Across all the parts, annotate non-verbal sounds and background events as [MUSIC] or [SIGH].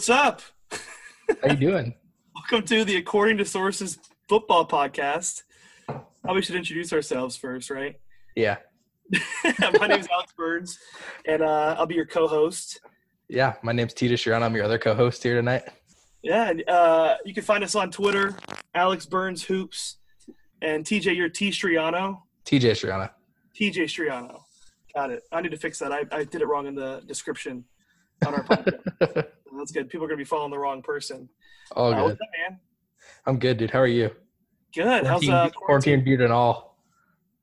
what's up? How you doing? [LAUGHS] Welcome to the According to Sources football podcast. Probably should introduce ourselves first, right? Yeah. [LAUGHS] My name is Alex Burns, and uh, I'll be your co-host. Yeah, my name's Tita Sharon. I'm your other co-host here tonight. Yeah, and uh, you can find us on Twitter, Alex Burns Hoops, and TJ, you're T Striano. TJ Striano. TJ Striano. Got it. I need to fix that. I, I did it wrong in the description on our podcast. [LAUGHS] That's good. People are gonna be following the wrong person. All Uh, good. what's up, man? I'm good, dude. How are you? Good. How's Quarantine, uh, quarantine quarantine? beard and all.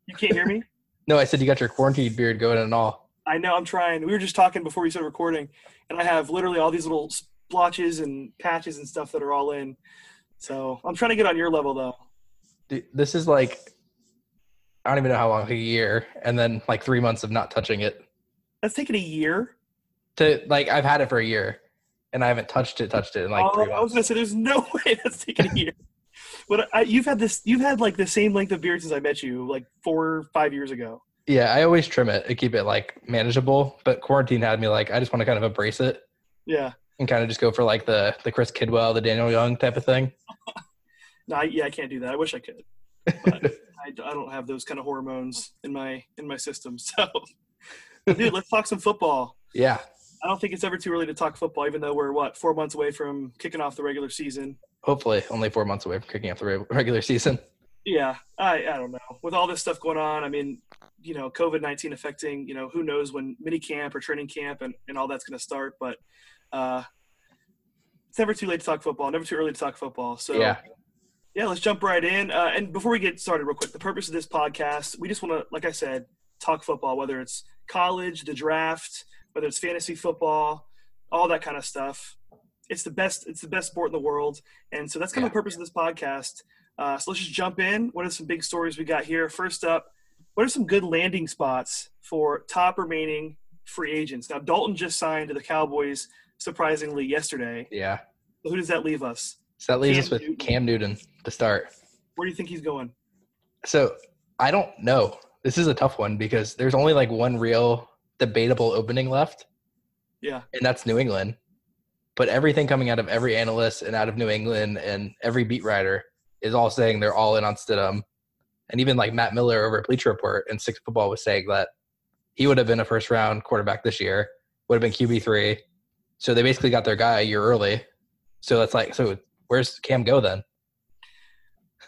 You can't hear me? [LAUGHS] No, I said you got your quarantine beard going and all. I know. I'm trying. We were just talking before we started recording, and I have literally all these little splotches and patches and stuff that are all in. So I'm trying to get on your level though. Dude, this is like I don't even know how long, a year, and then like three months of not touching it. That's taken a year. To like I've had it for a year, and I haven't touched it, touched it in like oh, I was gonna say, there's no [LAUGHS] way that's taken a year. But I, you've had this. You've had like the same length of beard since I met you, like four or five years ago. Yeah, I always trim it to keep it like manageable, but quarantine had me like I just want to kind of embrace it Yeah. and kind of just go for like the the Chris Kidwell, the Daniel Young type of thing. [LAUGHS] No, I, yeah, I can't do that. I wish I could. But [LAUGHS] I, I don't have those kind of hormones in my in my system. So, dude, let's talk some football. Yeah, I don't think it's ever too early to talk football, even though we're what four months away from kicking off the regular season. hopefully only four months away from kicking off the re- regular season. Yeah, I I don't know. With all this stuff going on, I mean, you know, COVID nineteen affecting, you know, who knows when mini camp or training camp and, and all that's going to start. But uh, it's never too late to talk football. Never too early to talk football. So Yeah. yeah, let's jump right in. Uh, and before we get started, real quick, the purpose of this podcast, we just want to, like I said, talk football, whether it's college, the draft, whether it's fantasy football, all that kind of stuff. It's the best. It's the best sport in the world, and so that's kind of Yeah. the purpose of this podcast. Uh, so let's just jump in. What are some big stories we got here? First up, what are some good landing spots for top remaining free agents? Now, Dalton just signed to the Cowboys, surprisingly yesterday. Yeah. Who does that leave us? So that leaves Cam us with Newton. Cam Newton to start. Where do you think he's going? So I don't know. This is a tough one because there's only like one real debatable opening left, Yeah. and that's New England. But everything coming out of every analyst and out of New England and every beat writer is all saying they're all in on Stidham. And even like Matt Miller over at Bleacher Report and Six Football was saying that he would have been a first round quarterback this year, would have been QB3. So they basically got their guy a year early. So that's like, so where's Cam go then?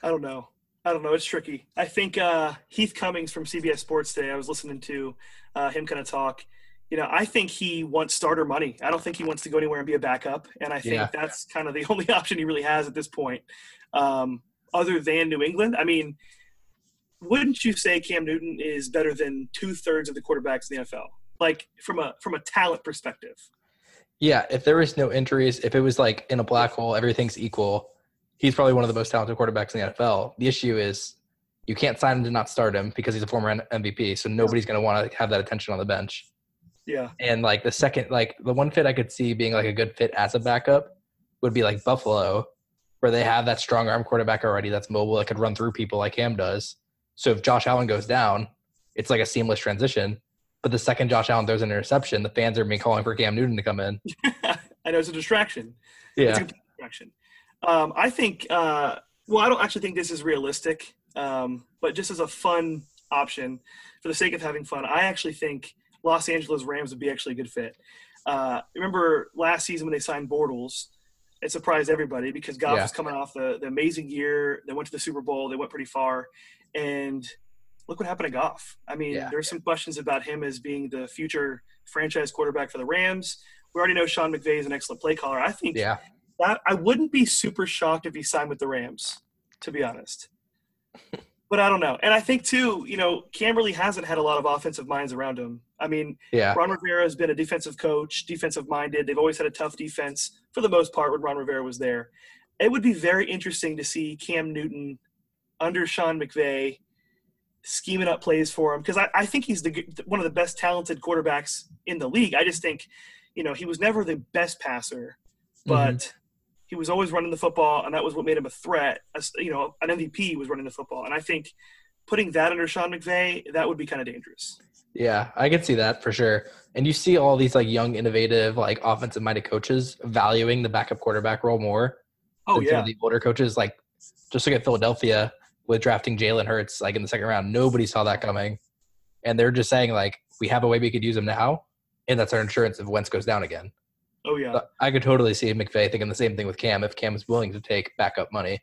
I don't know. I don't know. It's tricky. I think uh, Heath Cummings from CBS Sports today. I was listening to uh, him kind of talk. You know, I think he wants starter money. I don't think he wants to go anywhere and be a backup. And I think Yeah. that's kind of the [LAUGHS] only option he really has at this point, um, other than New England. I mean, wouldn't you say Cam Newton is better than two thirds of the quarterbacks in the NFL? Like from a from a talent perspective. Yeah, if there was no injuries, if it was like in a black hole, everything's equal, he's probably one of the most talented quarterbacks in the NFL. The issue is you can't sign him to not start him because he's a former MVP, so nobody's going to want to have that attention on the bench. Yeah. And like the second, like the one fit I could see being like a good fit as a backup would be like Buffalo, where they have that strong arm quarterback already that's mobile that could run through people like Cam does. So if Josh Allen goes down, it's like a seamless transition. But the second Josh Allen throws an interception, the fans are being calling for Cam Newton to come in. [LAUGHS] I know it's a distraction. Yeah. It's a distraction. Um, I think. Uh, well, I don't actually think this is realistic, um, but just as a fun option, for the sake of having fun, I actually think Los Angeles Rams would be actually a good fit. Uh, remember last season when they signed Bortles, it surprised everybody because Goff Yeah. was coming off the, the amazing year. They went to the Super Bowl. They went pretty far, and look what happened to Goff. I mean, Yeah. there's some questions about him as being the future franchise quarterback for the Rams. We already know Sean McVay is an excellent play caller. I think Yeah. That I wouldn't be super shocked if he signed with the Rams, to be honest. [LAUGHS] But I don't know. And I think too, you know, Camberley hasn't had a lot of offensive minds around him. I mean, Yeah. Ron Rivera has been a defensive coach, defensive minded. They've always had a tough defense for the most part when Ron Rivera was there. It would be very interesting to see Cam Newton under Sean McVay scheming up plays for him because I, I think he's the one of the best talented quarterbacks in the league. I just think, you know, he was never the best passer, mm-hmm. but he was always running the football, and that was what made him a threat. As, you know, an MVP was running the football, and I think putting that under Sean McVay, that would be kind of dangerous. Yeah, I can see that for sure. And you see all these like young, innovative, like offensive minded coaches valuing the backup quarterback role more. Oh yeah, the older coaches. Like just look at Philadelphia with drafting Jalen Hurts like in the second round. Nobody saw that coming, and they're just saying like we have a way we could use him now, and that's our insurance if Wentz goes down again. Oh yeah. But I could totally see McVay thinking the same thing with Cam if Cam is willing to take backup money.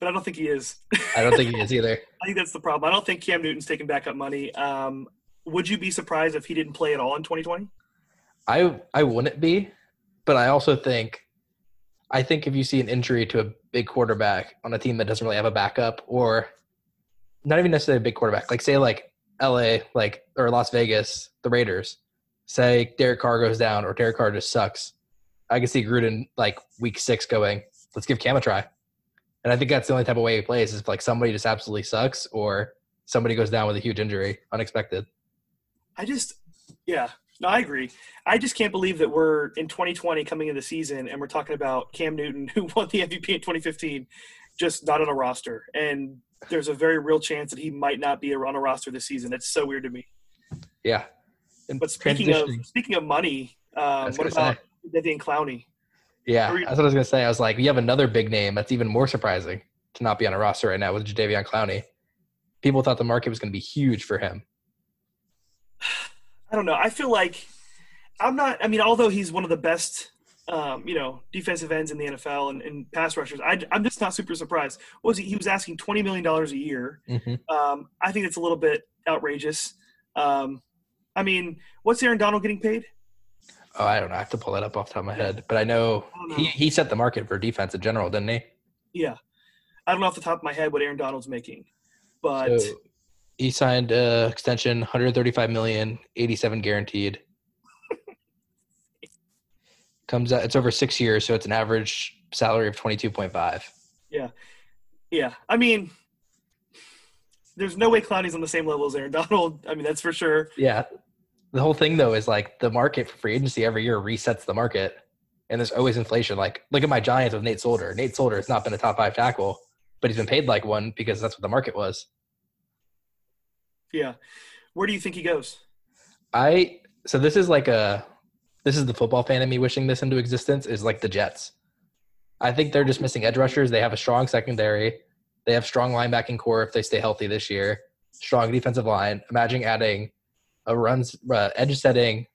But I don't think he is. [LAUGHS] I don't think he is either. [LAUGHS] I think that's the problem. I don't think Cam Newton's taking backup money. Um, would you be surprised if he didn't play at all in 2020? I I wouldn't be, but I also think I think if you see an injury to a big quarterback on a team that doesn't really have a backup or not even necessarily a big quarterback, like say like LA, like or Las Vegas, the Raiders, say Derek Carr goes down or Derek Carr just sucks. I can see Gruden like week six going, let's give Cam a try. And I think that's the only type of way he plays is if like somebody just absolutely sucks or somebody goes down with a huge injury, unexpected. I just, yeah, no, I agree. I just can't believe that we're in 2020 coming into the season and we're talking about Cam Newton, [LAUGHS] who won the MVP in 2015, just not on a roster. And there's a very real chance that he might not be on a roster this season. It's so weird to me. Yeah. And But speaking of speaking of money, um, what about Vivian Clowney? Yeah, you- that's what I was gonna say. I was like, we have another big name that's even more surprising to not be on a roster right now with Jadeveon Clowney. People thought the market was gonna be huge for him. [SIGHS] I don't know. I feel like I'm not. I mean, although he's one of the best, um, you know, defensive ends in the NFL and, and pass rushers, I, I'm just not super surprised. What was he? He was asking twenty million dollars a year. Um, I think it's a little bit outrageous. Um, I mean, what's Aaron Donald getting paid? Oh, I don't know. I have to pull that up off the top of my head, but I know I know. he he set the market for defense in general, didn't he? Yeah, I don't know off the top of my head what Aaron Donald's making, but So he signed uh, extension, 135 million, 87 guaranteed. [LAUGHS] Comes out. It's over six years, so it's an average salary of 22.5. yeah, Yeah. I mean, there's no way Clowney's on the same level as Aaron Donald. I mean, that's for sure. Yeah. The whole thing though is like the market for free agency every year resets the market. And there's always inflation. Like look at my Giants with Nate Solder. Nate Solder has not been a top five tackle, but he's been paid like one because that's what the market was. Yeah, where do you think he goes? I so this is like a this is the football fan in me wishing this into existence is like the Jets. I think they're just missing edge rushers. They have a strong secondary. They have strong linebacking core if they stay healthy this year. Strong defensive line. Imagine adding a runs uh, edge setting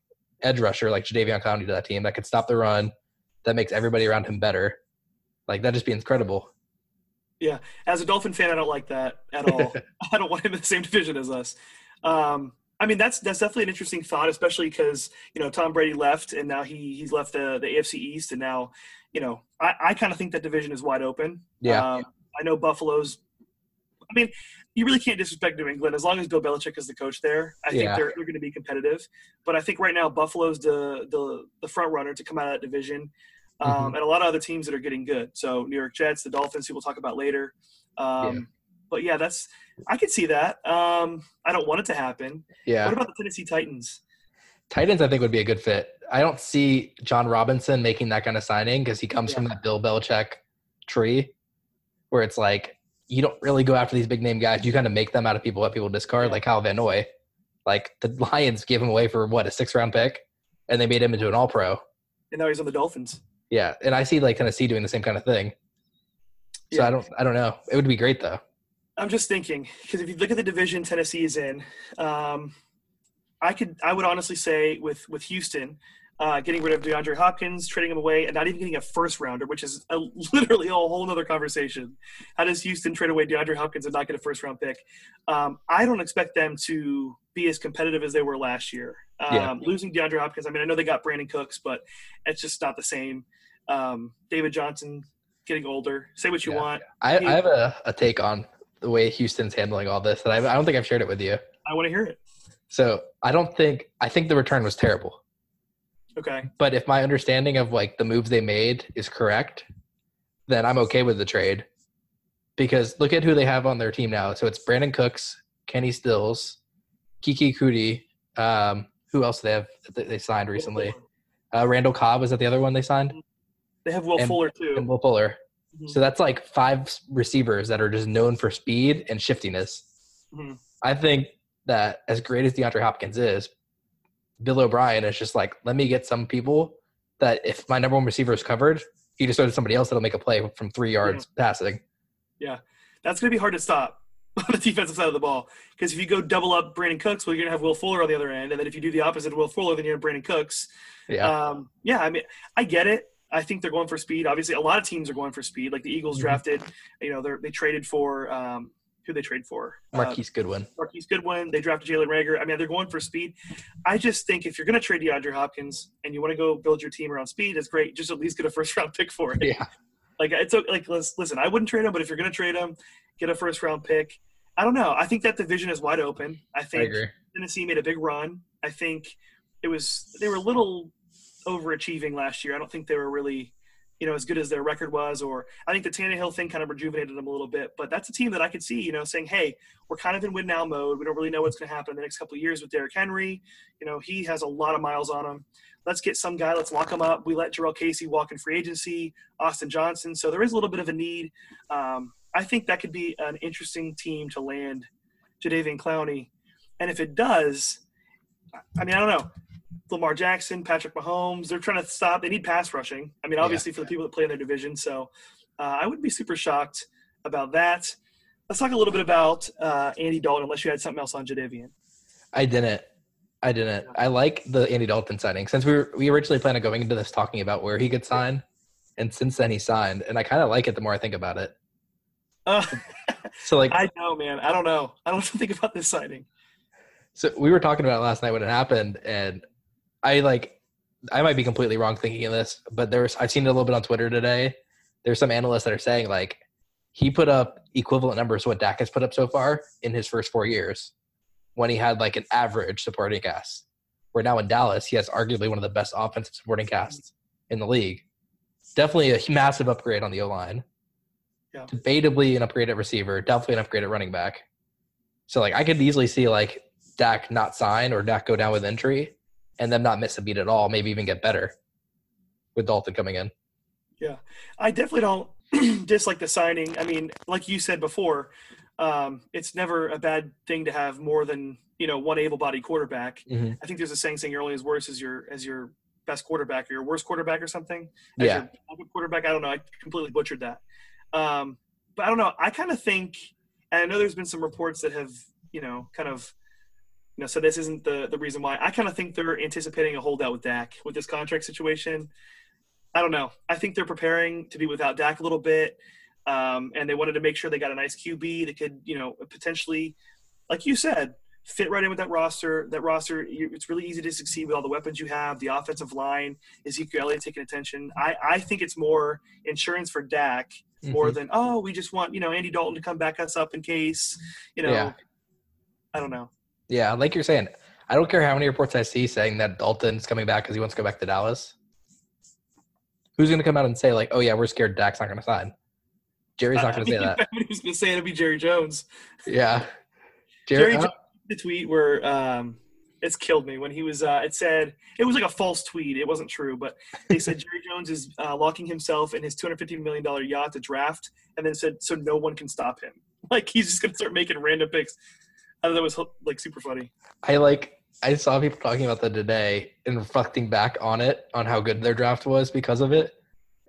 edge rusher like Jadeveon Clowney to that team that could stop the run. That makes everybody around him better. Like that just be incredible. Yeah, as a Dolphin fan, I don't like that at all. [LAUGHS] I don't want him in the same division as us. Um, I mean, that's that's definitely an interesting thought, especially because you know Tom Brady left, and now he he's left the the AFC East, and now you know I, I kind of think that division is wide open. Yeah. Um, I know Buffalo's. I mean, you really can't disrespect New England as long as Bill Belichick is the coach there. I think they're they're going to be competitive, but I think right now Buffalo's the the the front runner to come out of that division. Um, Mhm. and a lot of other teams that are getting good. So New York Jets, the Dolphins, who we'll talk about later. Um, Yeah. But yeah, that's I could see that. Um, I don't want it to happen. Yeah. What about the Tennessee Titans? Titans, I think, would be a good fit. I don't see Jon Robinson making that kind of signing because he comes from that Bill Belichick tree where it's like you don't really go after these big name guys. You kind of make them out of people that people discard, like Kyle Van Noy. Like the [LAUGHS] Lions gave him away for what, a six round pick? And they made him into an all pro. And now he's on the Dolphins. Yeah. And I see like Tennessee doing the same kind of thing. So Yeah. I don't I don't know. It would be great though. I'm just thinking because if you look at the division Tennessee is in, um, I could I would honestly say with with Houston. Uh, getting rid of DeAndre Hopkins, trading him away, and not even getting a first rounder, which is a, [LAUGHS] literally a whole other conversation. How does Houston trade away DeAndre Hopkins and not get a first round pick? Um, I don't expect them to be as competitive as they were last year. Um, Yeah. Losing DeAndre Hopkins, I mean, I know they got Brandin Cooks, but it's just not the same. Um, David Johnson getting older. Say what you Yeah. want. I, I have a, a take on the way Houston's handling all this that I, I don't think I've shared it with you. I want to hear it. So I don't think I think the return was terrible. Okay. But if my understanding of like the moves they made is correct, then I'm okay with the trade. Because look at who they have on their team now. So it's Brandin Cooks, Kenny Stills, Keke Coutee. Um, who else do they have that they signed recently? Uh, Randall Cobb was that the other one they signed? They have Will And- Fuller too. And Will Fuller. Mhm. So that's like five receivers that are just known for speed and shiftiness. Mhm. I think that as great as DeAndre Hopkins is, Bill O'Brien is just like, let me get some people that if my number one receiver is covered, he just throws to somebody else that'll make a play from three yards passing. Yeah, that's going to be hard to stop [LAUGHS] on the defensive side of the ball because if you go double up Brandin Cooks, well, you're going to have Will Fuller on the other end, and then if you do the opposite of Will Fuller, then you have Brandin Cooks. Yeah. Um, yeah, I mean, I get it. I think they're going for speed. Obviously, a lot of teams are going for speed. Like the Eagles Mhm. drafted, you know, they they traded for um, who they trade for Uh, Marquise Goodwin. Marquise Goodwin. They drafted Jalen Reagor. I mean, they're going for speed. I just think if you're going to trade DeAndre Hopkins and you want to go build your team around speed, it's great. Just at least get a first [LAUGHS] round pick for it. Yeah. Like it's like listen, I wouldn't trade him, but if you're going to trade him, get a first round pick. I don't know. I think that division is wide open. I I think agree. Tennessee made a big run. I think it was they were a little overachieving last year. I don't think they were really, you know, as good as their record was. Or I think the Tannehill thing kind of rejuvenated them a little bit. But that's a team that I could see, you know, saying, "Hey, we're kind of in win now mode. We don't really know what's going to happen in the next couple of years with Derrick Henry. You know, he has a lot of miles on him. Let's get some guy. Let's lock him up. We let Jurrell Casey walk in free agency. Austin Johnson. So there is a little bit of a need. Um, I think that could be an interesting team to land Jadeveon Clowney. And if it does, I mean, I don't know. Lamar Jackson, Patrick Mahomes, they're trying to stop. They need pass rushing. I mean, obviously for the people that play in their division. So uh, I wouldn't be super shocked about that. Let's talk a little bit about uh, Andy Dalton, unless you had something else on Jadeveon. I didn't. I didn't. I like the Andy Dalton signing since we were, we originally planned on going into this talking about where he could sign, and since then he signed, and I kind of like it the more I think about it. Uh, [LAUGHS] So like, [LAUGHS] I know, man. I don't know. I don't [LAUGHS] think about this signing. so we were talking about it last night when it happened, and I like, I might be completely wrong thinking of this, but there's I've seen it a little bit on Twitter today. There's some analysts that are saying like he put up equivalent numbers to what Dak has put up so far in his first four years, when he had like an average supporting cast. Where now in Dallas, he has arguably one of the best offensive supporting casts in the league. Definitely a massive upgrade on the O line. Yeah. Debatably an upgrade at receiver, definitely an upgrade at running back. So like I could easily see like Dak not sign or Dak go down with injury and them not miss a beat at all, maybe even get better with Dalton coming in. Yeah, I definitely don't [CLEARS THROAT] dislike the signing. I mean, like you said before, um, it's never a bad thing to have more than you know one able-bodied quarterback. Mhm. I think there's a saying saying you're only as worse as your as your best quarterback or your worst quarterback or something. As Yeah. quarterback. I don't know. I completely butchered that. Um, but I don't know. I kind of think, and I know there's been some reports that have you know kind of you know said this isn't the the reason why. I kind of think they're anticipating a holdout with Dak with this contract situation. I don't know. I think they're preparing to be without Dak a little bit, um, and they wanted to make sure they got a nice QB that could, you know, potentially, like you said, fit right in with that roster. That roster, you, it's really easy to succeed with all the weapons you have. The offensive line, Ezekiel Elliott taking attention. I, I think it's more insurance for Dak more Mhm. than oh, we just want you know Andy Dalton to come back us up in case, you know. Yeah. I don't know. Yeah, like you're saying, I don't care how many reports I see saying that Dalton's coming back because he wants to go back to Dallas. Who's going to come out and say like, "Oh yeah, we're scared Dak's not going to sign"? Jerry's not going to say that. Was going to say it'd be Jerry Jones. Yeah, Jerry Jerry. Jones the tweet where um, it's killed me when he was. Uh, it said it was like a false tweet. It wasn't true, but they said Jerry Jones is uh, locking himself in his two hundred fifty million dollar yacht to draft, and then said so no one can stop him. [LAUGHS] Like he's just gonna start making random picks. I thought that was like super funny. I like. I saw people talking about that today and reflecting back on it, on how good their draft was because of it.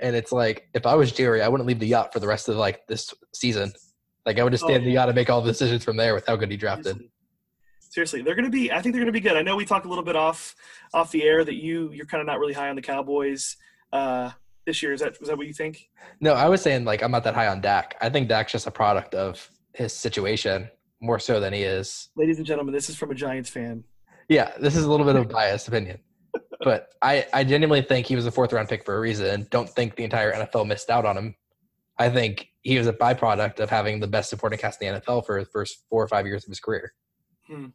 And it's like, if I was Jerry, I wouldn't leave the yacht for the rest of like this season. Like I would just Oh, stay in the yeah. yacht and make all the decisions from there with how good he drafted. Seriously. They're going to be. I think they're going to be good. I know we talked a little bit off off the air that you you're kind of not really high on the Cowboys uh, this year. Is that is that what you think? No, I was saying like I'm not that high on Dak. I think Dak's just a product of his situation more so than he is. Ladies and gentlemen, this is from a Giants fan. Yeah, this is a little bit of a [LAUGHS] biased opinion, but I I genuinely think he was a fourth round pick for a reason. Don't think the entire NFL missed out on him. I think he was a byproduct of having the best supporting cast in the NFL for the first four or five years of his career. Hmm.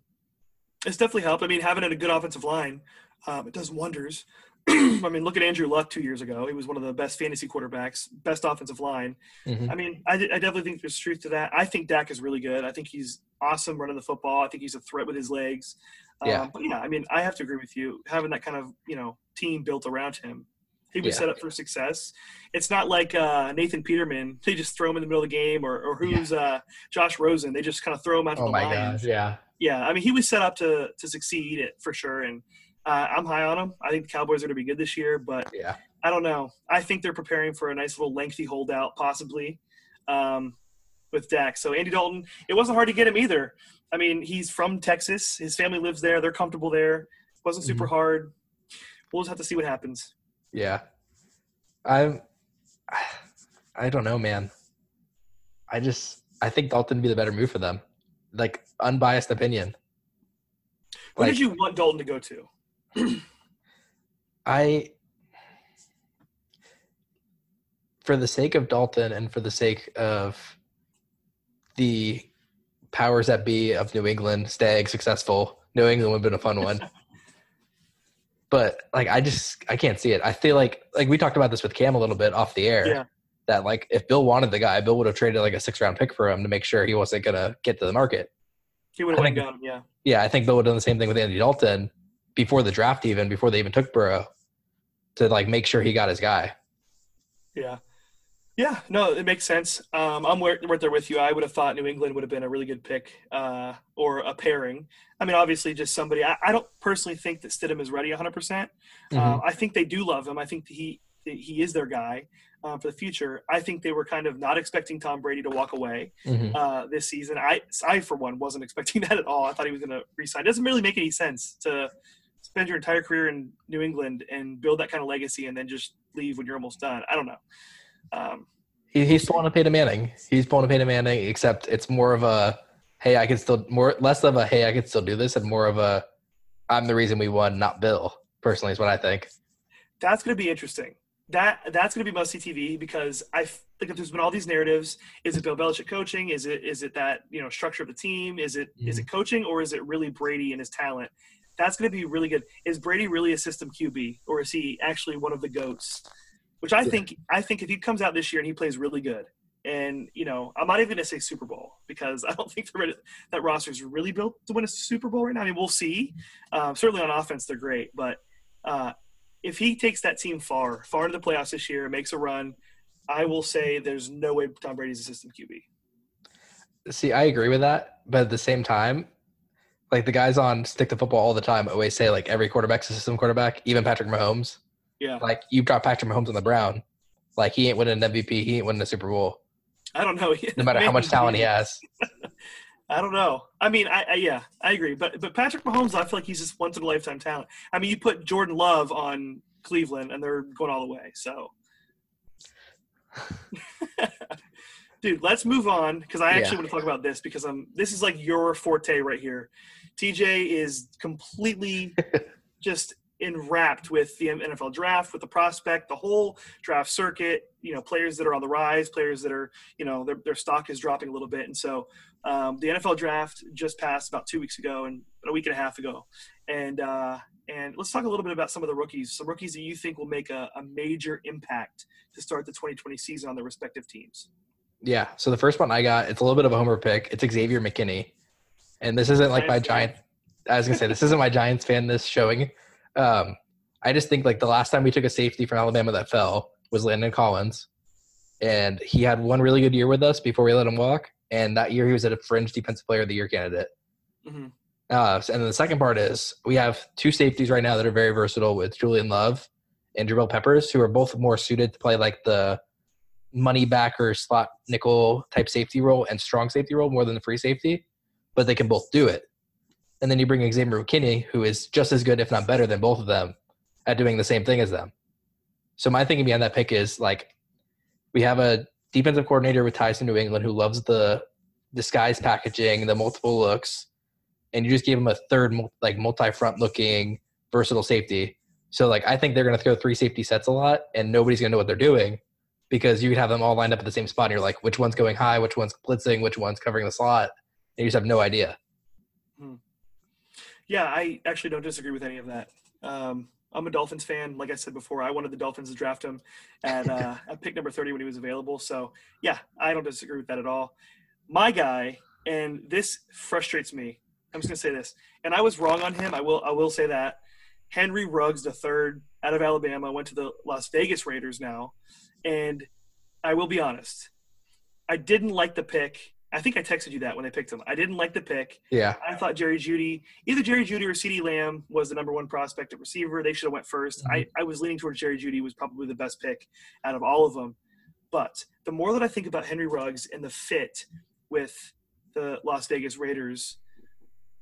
It's definitely helped. I mean, having a good offensive line, um, it does wonders. I mean, look at Andrew Luck two years ago. He was one of the best fantasy quarterbacks, best offensive line. Mhm. I mean, I, I definitely think there's truth to that. I think Dak is really good. I think he's awesome running the football. I think he's a threat with his legs. Um, Yeah. But yeah, I mean, I have to agree with you. Having that kind of you know team built around him, He was Yeah. set up for success. It's not like uh, Nathan Peterman. They just throw him in the middle of the game, or, or who's uh, Josh Rosen. They just kind of throw him out Oh the my Lions. gosh, yeah. Yeah, I mean, he was set up to to succeed it for sure, and uh, I'm high on them. I think the Cowboys are going to be good this year, but Yeah. I don't know. I think they're preparing for a nice little lengthy holdout, possibly, um, with Dak. So Andy Dalton, it wasn't hard to get him either. I mean, he's from Texas. His family lives there. They're comfortable there. It wasn't super hard. We'll just have to see what happens. Yeah. I'm I don't know, man. I just I think Dalton would be the better move for them. Like unbiased opinion. Where Like- did you want Dalton to go to? [CLEARS THROAT] I for the sake of Dalton and for the sake of the powers that be of New England staying successful, New England would have been a fun one. [LAUGHS] but like I just I can't see it. I feel like like we talked about this with Cam a little bit off the air. Yeah. That like if Bill wanted the guy, Bill would have traded like a six round pick for him to make sure he wasn't gonna get to the market. He would have I went think- and got him. Yeah. Yeah, I think Bill would have done the same thing with Andy Dalton before the draft, even before they even took Burrow, to like make sure he got his guy. Yeah. Yeah, no, it makes sense. Um, I'm right there with you. I would have thought New England would have been a really good pick uh, or a pairing. I mean, obviously, just somebody. I, I don't personally think that Stidham is ready 100. percent Um, I think they do love him. I think that he he is their guy uh, for the future. I think they were kind of not expecting Tom Brady to walk away Mhm. uh, this season. I I for one wasn't expecting [LAUGHS] that at all. I thought he was going to resign. It doesn't really make any sense to spend your entire career in New England and build that kind of legacy and then just leave when you're almost done. I don't know. Um, He, he's pulling a Peyton Manning. He's pulling a Peyton Manning, except it's more of a hey, I can still more less of a hey, I can still do this, and more of a I'm the reason we won, not Bill. Personally, is what I think. that's going to be interesting. That that's going to be must see TV because I think if there's been all these narratives, is it Bill Belichick coaching? Is it is it that you know structure of the team? Is it is it coaching or is it really Brady and his talent? That's going to be really good. Is Brady really a system QB or is he actually one of the goats? Which I Yeah. think I think if he comes out this year and he plays really good, and you know I'm not even going to say Super Bowl because [LAUGHS] I don't think they're that roster is really built to win a Super Bowl right now. I mean we'll see. Um, certainly on offense they're great, but uh, if he takes that team far, far into the playoffs this year, makes a run, I will say there's no way Tom Brady's a system QB. See, I agree with that, but at the same time, like the guys on Stick to Football all the time always say like every quarterback's a system quarterback, even Patrick Mahomes. Yeah, Like you got Patrick Mahomes on the Brown, like he ain't winning an MVP, he ain't winning a Super Bowl, I don't know. [LAUGHS] no matter how much [LAUGHS] talent he has. I don't know. I mean, I, I yeah, I agree. But but Patrick Mahomes, I feel like he's just once in a lifetime talent. I mean, you put Jordan Love on Cleveland, and they're going all the way. So, [LAUGHS] dude, let's move on because I actually Yeah. want to talk about this because I'm this is like your forte right here. TJ is completely [LAUGHS] just enwrapped with the NFL draft, with the prospect, the whole draft circuit. You know, players that are on the rise, players that are you know their their stock is dropping a little bit, and so um, the NFL draft just passed about two weeks ago and a week and a half ago, and uh, and let's talk a little bit about some of the rookies, some rookies that you think will make a, a major impact to start the 2020 season on their respective teams. Yeah. So the first one I got, it's a little bit of a homer pick. It's Xavier McKinney, and this isn't like my giant. I was gonna say this isn't my Giants fan. This showing. Um, I just think like the last time we took a safety from Alabama that fell was Landon Collins, and he had one really good year with us before we let him walk. And that year he was at a fringe defensive player of the year candidate. Mhm. Uh, and then the second part is we have two safeties right now that are very versatile with Julian Love and Jabril Peppers, who are both more suited to play like the money backer slot nickel type safety role and strong safety role more than the free safety, but they can both do it. And then you bring Xavier McKinney, who is just as good, if not better, than both of them at doing the same thing as them. So my thinking behind that pick is like we have a defensive coordinator with ties to New England who loves the disguise packaging, the multiple looks, and you just gave him a third like multi-front looking versatile safety. So like I think they're going to throw three safety sets a lot, and nobody's going to know what they're doing because you could have them all lined up at the same spot. And you're like, which one's going high, which one's blitzing, which one's covering the slot, you just have no idea. Yeah, I actually don't disagree with any of that. Um, I'm a Dolphins fan. Like I said before, I wanted the Dolphins to draft him at, uh, [LAUGHS] at pick number 30 when he was available. So, yeah, I don't disagree with that at all. My guy, and this frustrates me. I'm just going to say this. And I was wrong on him. I will I will say that. Henry Ruggs the third out of Alabama went to the Las Vegas Raiders now, and I will be honest, I didn't like the pick. I think I texted you that when I picked him. I didn't like the pick. Yeah. I thought Jerry Jeudy, either Jerry Jeudy or CeeDee Lamb was the number one prospect at receiver. They should have went 1st Mhm. I, I was leaning towards Jerry Jeudy was probably the best pick out of all of them. But the more that I think about Henry Ruggs and the fit with the Las Vegas Raiders,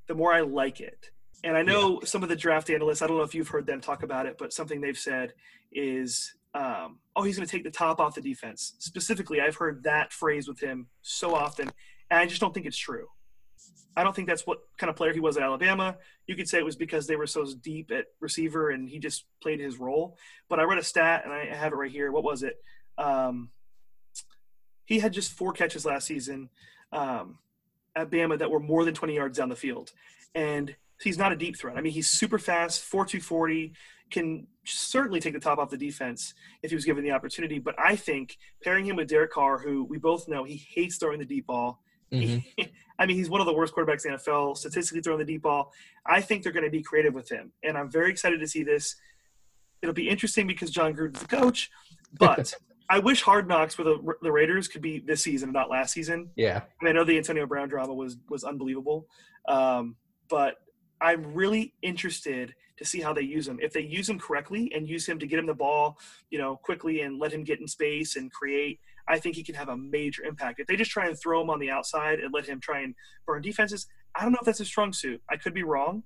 the more I like it. And I know some of the draft analysts, I don't know if you've heard them talk about it, but something they've said is, um, oh, he's going to take the top off the defense. Specifically, I've heard that phrase with him so often, and I just don't think it's true. I don't think that's what kind of player he was at Alabama. You could say it was because they were so deep at receiver and he just played his role. But I read a stat, and I have it right here. What was it? Um, he had just four catches last season um, at Bama that were more than 20 yards down the field. And he's not a deep threat. I mean, he's super fast, 4.240, can certainly take the top off the defense if he was given the opportunity. But I think pairing him with Derek Carr, who we both know he hates throwing the deep ball. Mhm. [LAUGHS] I mean, he's one of the worst quarterbacks in the NFL, statistically throwing the deep ball. I think they're going to be creative with him. And I'm very excited to see this. It'll be interesting because Jon Gruden's the coach. But [LAUGHS] I wish Hard Knocks for the, the Raiders could be this season, not last season. Yeah. I, mean, I know the Antonio Brown drama was was unbelievable, um, but I'm really interested to see how they use him. If they use him correctly and use him to get him the ball, you know, quickly and let him get in space and create, I think he can have a major impact. If they just try and throw him on the outside and let him try and burn defenses, I don't know if that's a strong suit. I could be wrong.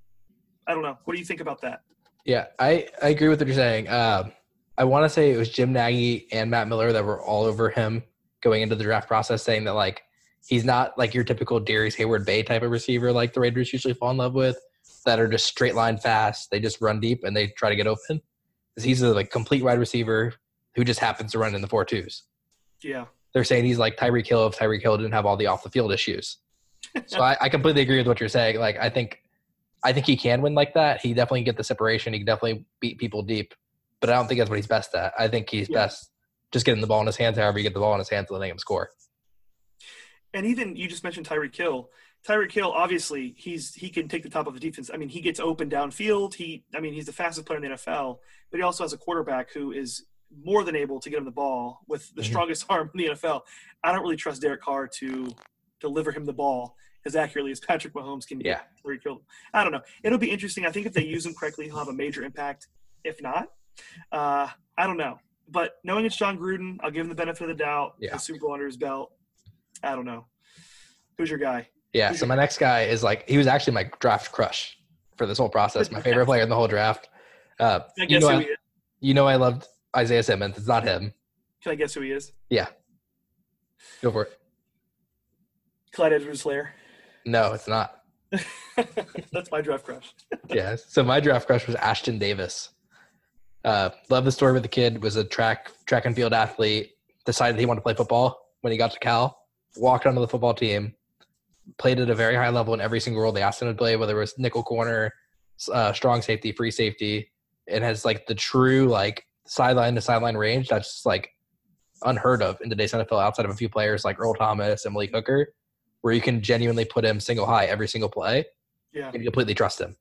I don't know. What do you think about that? Yeah, I, I agree with what you're saying. Um, I want to say it was Jim Nagy and Matt Miller that were all over him going into the draft process, saying that like he's not like your typical Darrius Heyward-Bey type of receiver like the Raiders usually fall in love with, that are just straight line fast. They just run deep and they try to get open. He's a like complete wide receiver who just happens to run in the four twos. Yeah. They're saying he's like Tyreek Hill if Tyreek Hill didn't have all the off the field issues. So I, I completely agree with what you're saying. Like I think I think he can win like that. He definitely can get the separation. He can definitely beat people deep. But I don't think that's what he's best at. I think he's Yeah. best just getting the ball in his hands, however you get the ball in his hands and letting him score. and even you just mentioned Tyreek Hill. Tyreek Hill, obviously, he's he can take the top of the defense. I mean, he gets open downfield. He, I mean, he's the fastest player in the NFL, but he also has a quarterback who is more than able to get him the ball with the Mhm. strongest [LAUGHS] arm in the NFL. I don't really trust Derek Carr to deliver him the ball as accurately as Patrick Mahomes can. Yeah. Tyreek Hill. I don't know. It'll be interesting. I think if they use him correctly, he'll have a major impact. If not, uh, I don't know. But knowing it's Jon Gruden, I'll give him the benefit of the doubt. Yeah. The Super Bowl under his belt. I don't know. Who's your guy? Yeah. So my next guy is like he was actually my draft crush for this whole process. My favorite player in the whole draft. Uh, I you guess know, who I, he is? you know I loved Isaiah Simmons. It's not him. Can I guess who he is? Yeah. Go for it. Clyde Edwards-Helaire. No, it's not. [LAUGHS] That's my draft crush. [LAUGHS] yeah. So my draft crush was Ashtyn Davis. Uh, love the story with the kid. Was a track track and field athlete. Decided he wanted to play football when he got to Cal. Walked onto the football team. Played at a very high level in every single role they asked him to play, whether it was nickel corner, uh, strong safety, free safety. It has like the true like sideline to sideline range that's just like unheard of in today's NFL outside of a few players like Earl Thomas and Malik Hooker, where you can genuinely put him single high every single play Yeah. and completely trust him.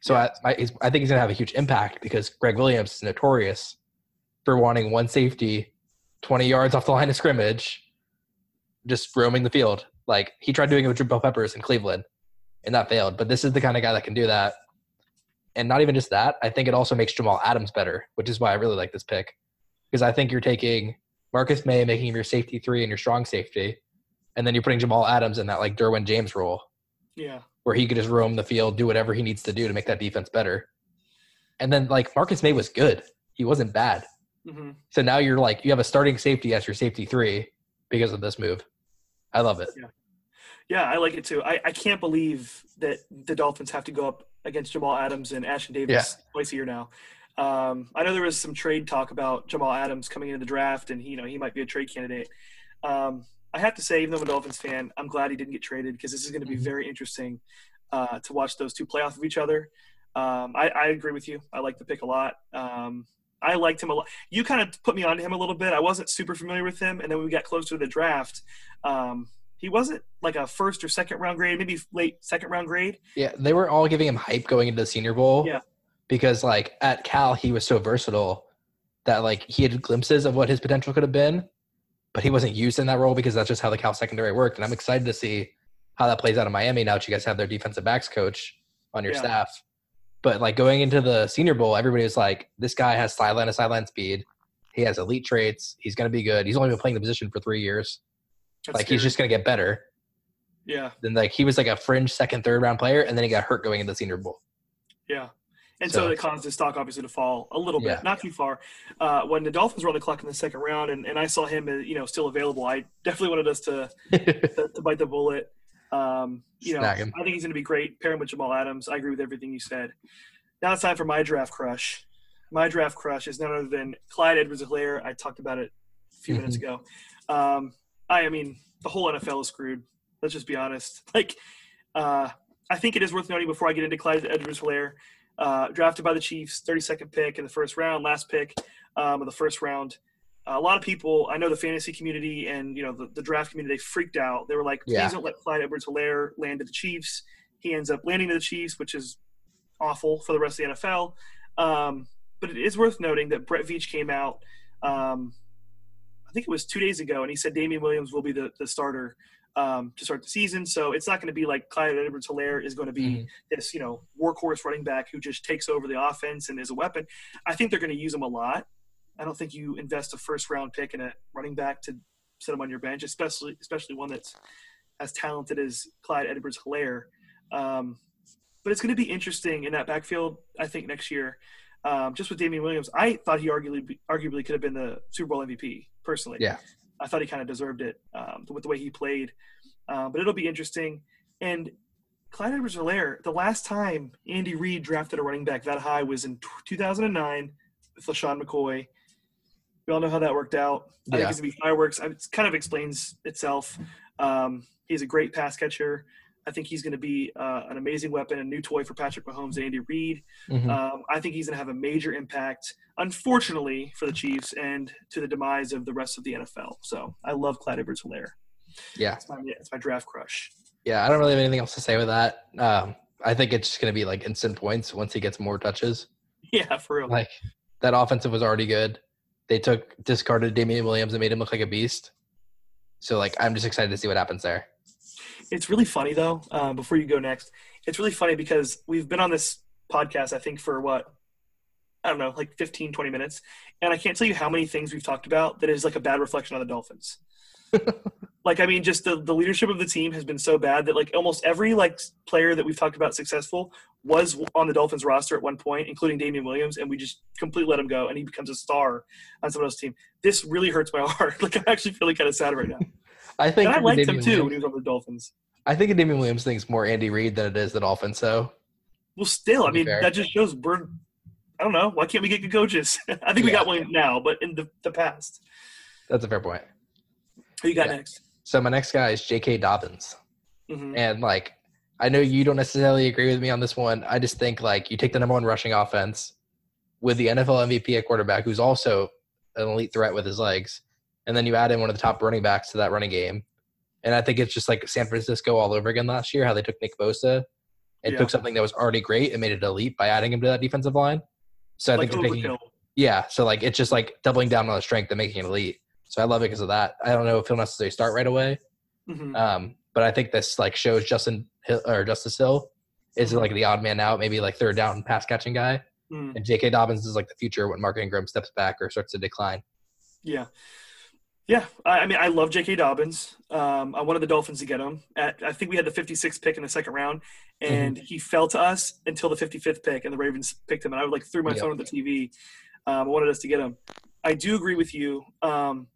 So I, I, I think he's going to have a huge impact because Gregg Williams is notorious for wanting one safety, 20 yards off the line of scrimmage, just roaming the field. Like he tried doing it with Jabril Peppers in Cleveland, and that failed. But this is the kind of guy that can do that. And not even just that, I think it also makes Jamal Adams better, which is why I really like this pick. Because I think you're taking Marcus Maye, making him your safety three and your strong safety, and then you're putting Jamal Adams in that like Derwin James role Yeah. where he could just roam the field, do whatever he needs to do to make that defense better. And then like Marcus Maye was good. He wasn't bad. hmm So now you're like you have a starting safety as your safety three because of this move. I love it. Yeah, I like it too. I, I can't believe that the Dolphins have to go up against Jamal Adams and Ashtyn Davis twice a year now. Um, I know there was some trade talk about Jamal Adams coming into the draft, and he, you know he might be a trade candidate. Um, I have to say, even though I'm a Dolphins fan, I'm glad he didn't get traded because this is going to be Mhm. very interesting uh, to watch those two play off of each other. Um, I, I agree with you. I like the pick a lot. Um, I liked him a lot. You kind of put me onto him a little bit. I wasn't super familiar with him, and then when we got closer to the draft, um, he wasn't like a first or second round grade, maybe late second round grade. Yeah, they were all giving him hype going into the Senior Bowl. Yeah. because like at Cal he was so versatile that like he had glimpses of what his potential could have been, but he wasn't used in that role because that's just how the Cal secondary worked. And I'm excited to see how that plays out in Miami now that you guys have their defensive backs coach on your Yeah. staff. But like going into the Senior Bowl, everybody was like, "This guy has sideline to sideline speed. He has elite traits. He's going to be good. He's only been playing the position for three years. That's like he's just going to get better." yeah, Then like he was like a fringe second, third round player, and then he got hurt going into the Senior Bowl. yeah. And so, So- it caused his stock obviously to fall a little bit, Yeah. not too far. Uh, when the Dolphins were on the clock in the second round, and, and I saw him, uh, you know, still available, I definitely wanted us to [LAUGHS] to, to bite the bullet. Um, you know. I think he's going to be great. Pair him with Jamal Adams. I agree with everything you said. Now it's time for my draft crush. My draft crush is none other than Clyde Edwards-Helaire. I talked about it a few minutes ago. Um, I, I mean, the whole NFL is screwed. Let's just be honest. [LAUGHS] Like, uh, I think it is worth noting before I get into Clyde Edwards-Helaire, uh, drafted by the Chiefs, 32nd pick in the first round, last pick um, of the first round a lot of people, I know the fantasy community and you know the, the draft community, they freaked out. They were like, "Please Yeah. don't let Clyde Edwards-Helaire land to the Chiefs." He ends up landing to the Chiefs, which is awful for the rest of the NFL. Um, but it is worth noting that Brett Veach came out, um, I think it was two days ago, and he said Damien Williams will be the, the starter um, to start the season. So it's not going to be like Clyde Edwards-Helaire is going to be Mhm. this you know workhorse running back who just takes over the offense and is a weapon. I think they're going to use him a lot. I don't think you invest a first round pick in a running back to set him on your bench, especially especially one that's as talented as Clyde Edwards-Helaire. Um, but it's going to be interesting in that backfield. I think next year, um, just with Damien Williams, I thought he arguably arguably could have been the Super Bowl MVP personally. Yeah. I thought he kind of deserved it um, with the way he played. Um, but it'll be interesting. And Clyde Edwards-Helaire, the last time Andy Reid drafted a running back that high was in t- 2009 with LeSean McCoy. We all know how that worked out. I think Yeah. it's going to be fireworks. It kind of explains itself. Um, he's a great pass catcher. I think he's going to be uh, an amazing weapon, a new toy for Patrick Mahomes and Andy Reid. Mhm. Um, I think he's going to have a major impact, unfortunately, for the Chiefs and to the demise of the rest of the NFL. So I love Clyde Edwards-Helaire. yeah. It's my, it's my draft crush. Yeah, I don't really have anything else to say with that. Um, I think it's just going to be like instant points once he gets more touches. [LAUGHS] Yeah, for real. Like that offensive was already good. They took discarded Damien Williams and made him look like a beast. So like I'm just excited to see what happens there. It's really funny though. Uh, before you go next, it's really funny because we've been on this podcast, I think, for what I don't know, like 15, 20 minutes, and I can't tell you how many things we've talked about that is like a bad reflection on the Dolphins. [LAUGHS] like, I mean, just the the leadership of the team has been so bad that like almost every like player that we've talked about successful was on the Dolphins roster at one point, including Damien Williams, and we just completely let him go, and he becomes a star on someone else's team. This really hurts my [LAUGHS] heart. like, I'm actually feeling kind of sad right now. [LAUGHS] I think And I liked him Damien too when he was on the Dolphins. I think Damien Williams thinks more Andy Reid than it is the Dolphins. So Well, still, I mean, fair. that just shows we're. I don't know. Why can't we get good coaches? [LAUGHS] I think we got one now, but in the, the past. that's a fair point. Who you got Yeah. next? So my next guy is J.K. Dobbins. hmm And like, I know you don't necessarily agree with me on this one. I just think like you take the number one rushing offense with the NFL MVP at quarterback, who's also an elite threat with his legs, and then you add in one of the top running backs to that running game. And I think it's just like San Francisco all over again last year, how they took Nick Bosa and Yeah. took something that was already great and made it elite by adding him to that defensive line. So I Like think taking, yeah. So like it's just like doubling down on the strength and making it elite. So I love it because of that. I don't know if he'll necessarily start right away, Mhm. um, but I think this like shows Justin Hill, or Justice Hill is like the odd man out, maybe like third down pass catching guy, Mhm. and J.K. Dobbins is like the future when Mark Ingram steps back or starts to decline. Yeah. Yeah. I, I mean, I love J.K. Dobbins. Um, I wanted the Dolphins to get him. At, I think we had the 56th pick in the second round, and Mm-hmm. he fell to us until the 55th pick, and the Ravens picked him. And I like threw my Yep. phone at the TV. Um, I wanted us to get him. I do agree with you. Um,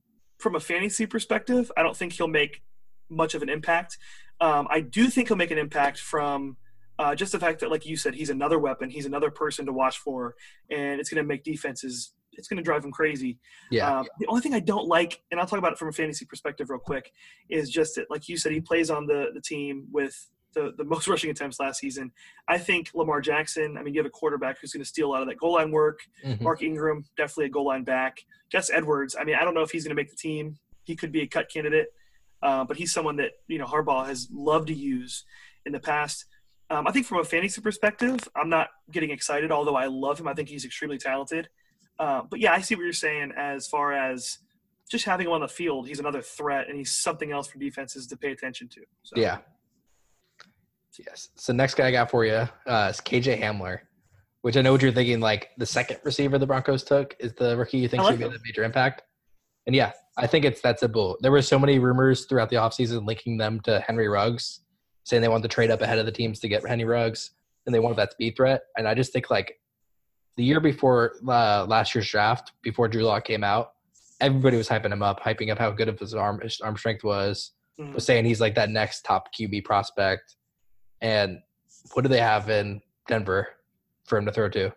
from a fantasy perspective, I don't think he'll make much of an impact. Um, I do think he'll make an impact from uh, just the fact that, like you said, he's another weapon. He's another person to watch for, and it's going to make defenses. It's going to drive him crazy. Yeah, Um, the only thing I don't like, and I'll talk about it from a fantasy perspective real quick, is just that, like you said, he plays on the, the team with the, the most rushing attempts last season. I think Lamar Jackson, I mean, you have a quarterback who's going to steal a lot of that goal line work. Mhm. Mark Ingram, definitely a goal line back. Gus Edwards, I mean, I don't know if he's going to make the team. He could be a cut candidate, uh, but he's someone that, you know, Harbaugh has loved to use in the past. Um, I think from a fantasy perspective, I'm not getting excited, although I love him. I think he's extremely talented. Uh, but yeah, I see what you're saying as far as just having him on the field. He's another threat, and he's something else for defenses to pay attention to. So. Yeah. Yes. So next guy I got for you uh, is KJ Hamler, which I know what you're thinking. Like the second receiver the Broncos took is the rookie you think like should be a major impact. And yeah, I think it's that simple. There were so many rumors throughout the offseason linking them to Henry Ruggs, saying they want to trade up ahead of the teams to get Henry Ruggs, and they wanted that speed threat. And I just think like the year before uh, last year's draft, before Drew Lock came out, everybody was hyping him up, hyping up how good of his arm his arm strength was Mhm. was saying he's like that next top QB prospect. And what do they have in Denver for him to throw to?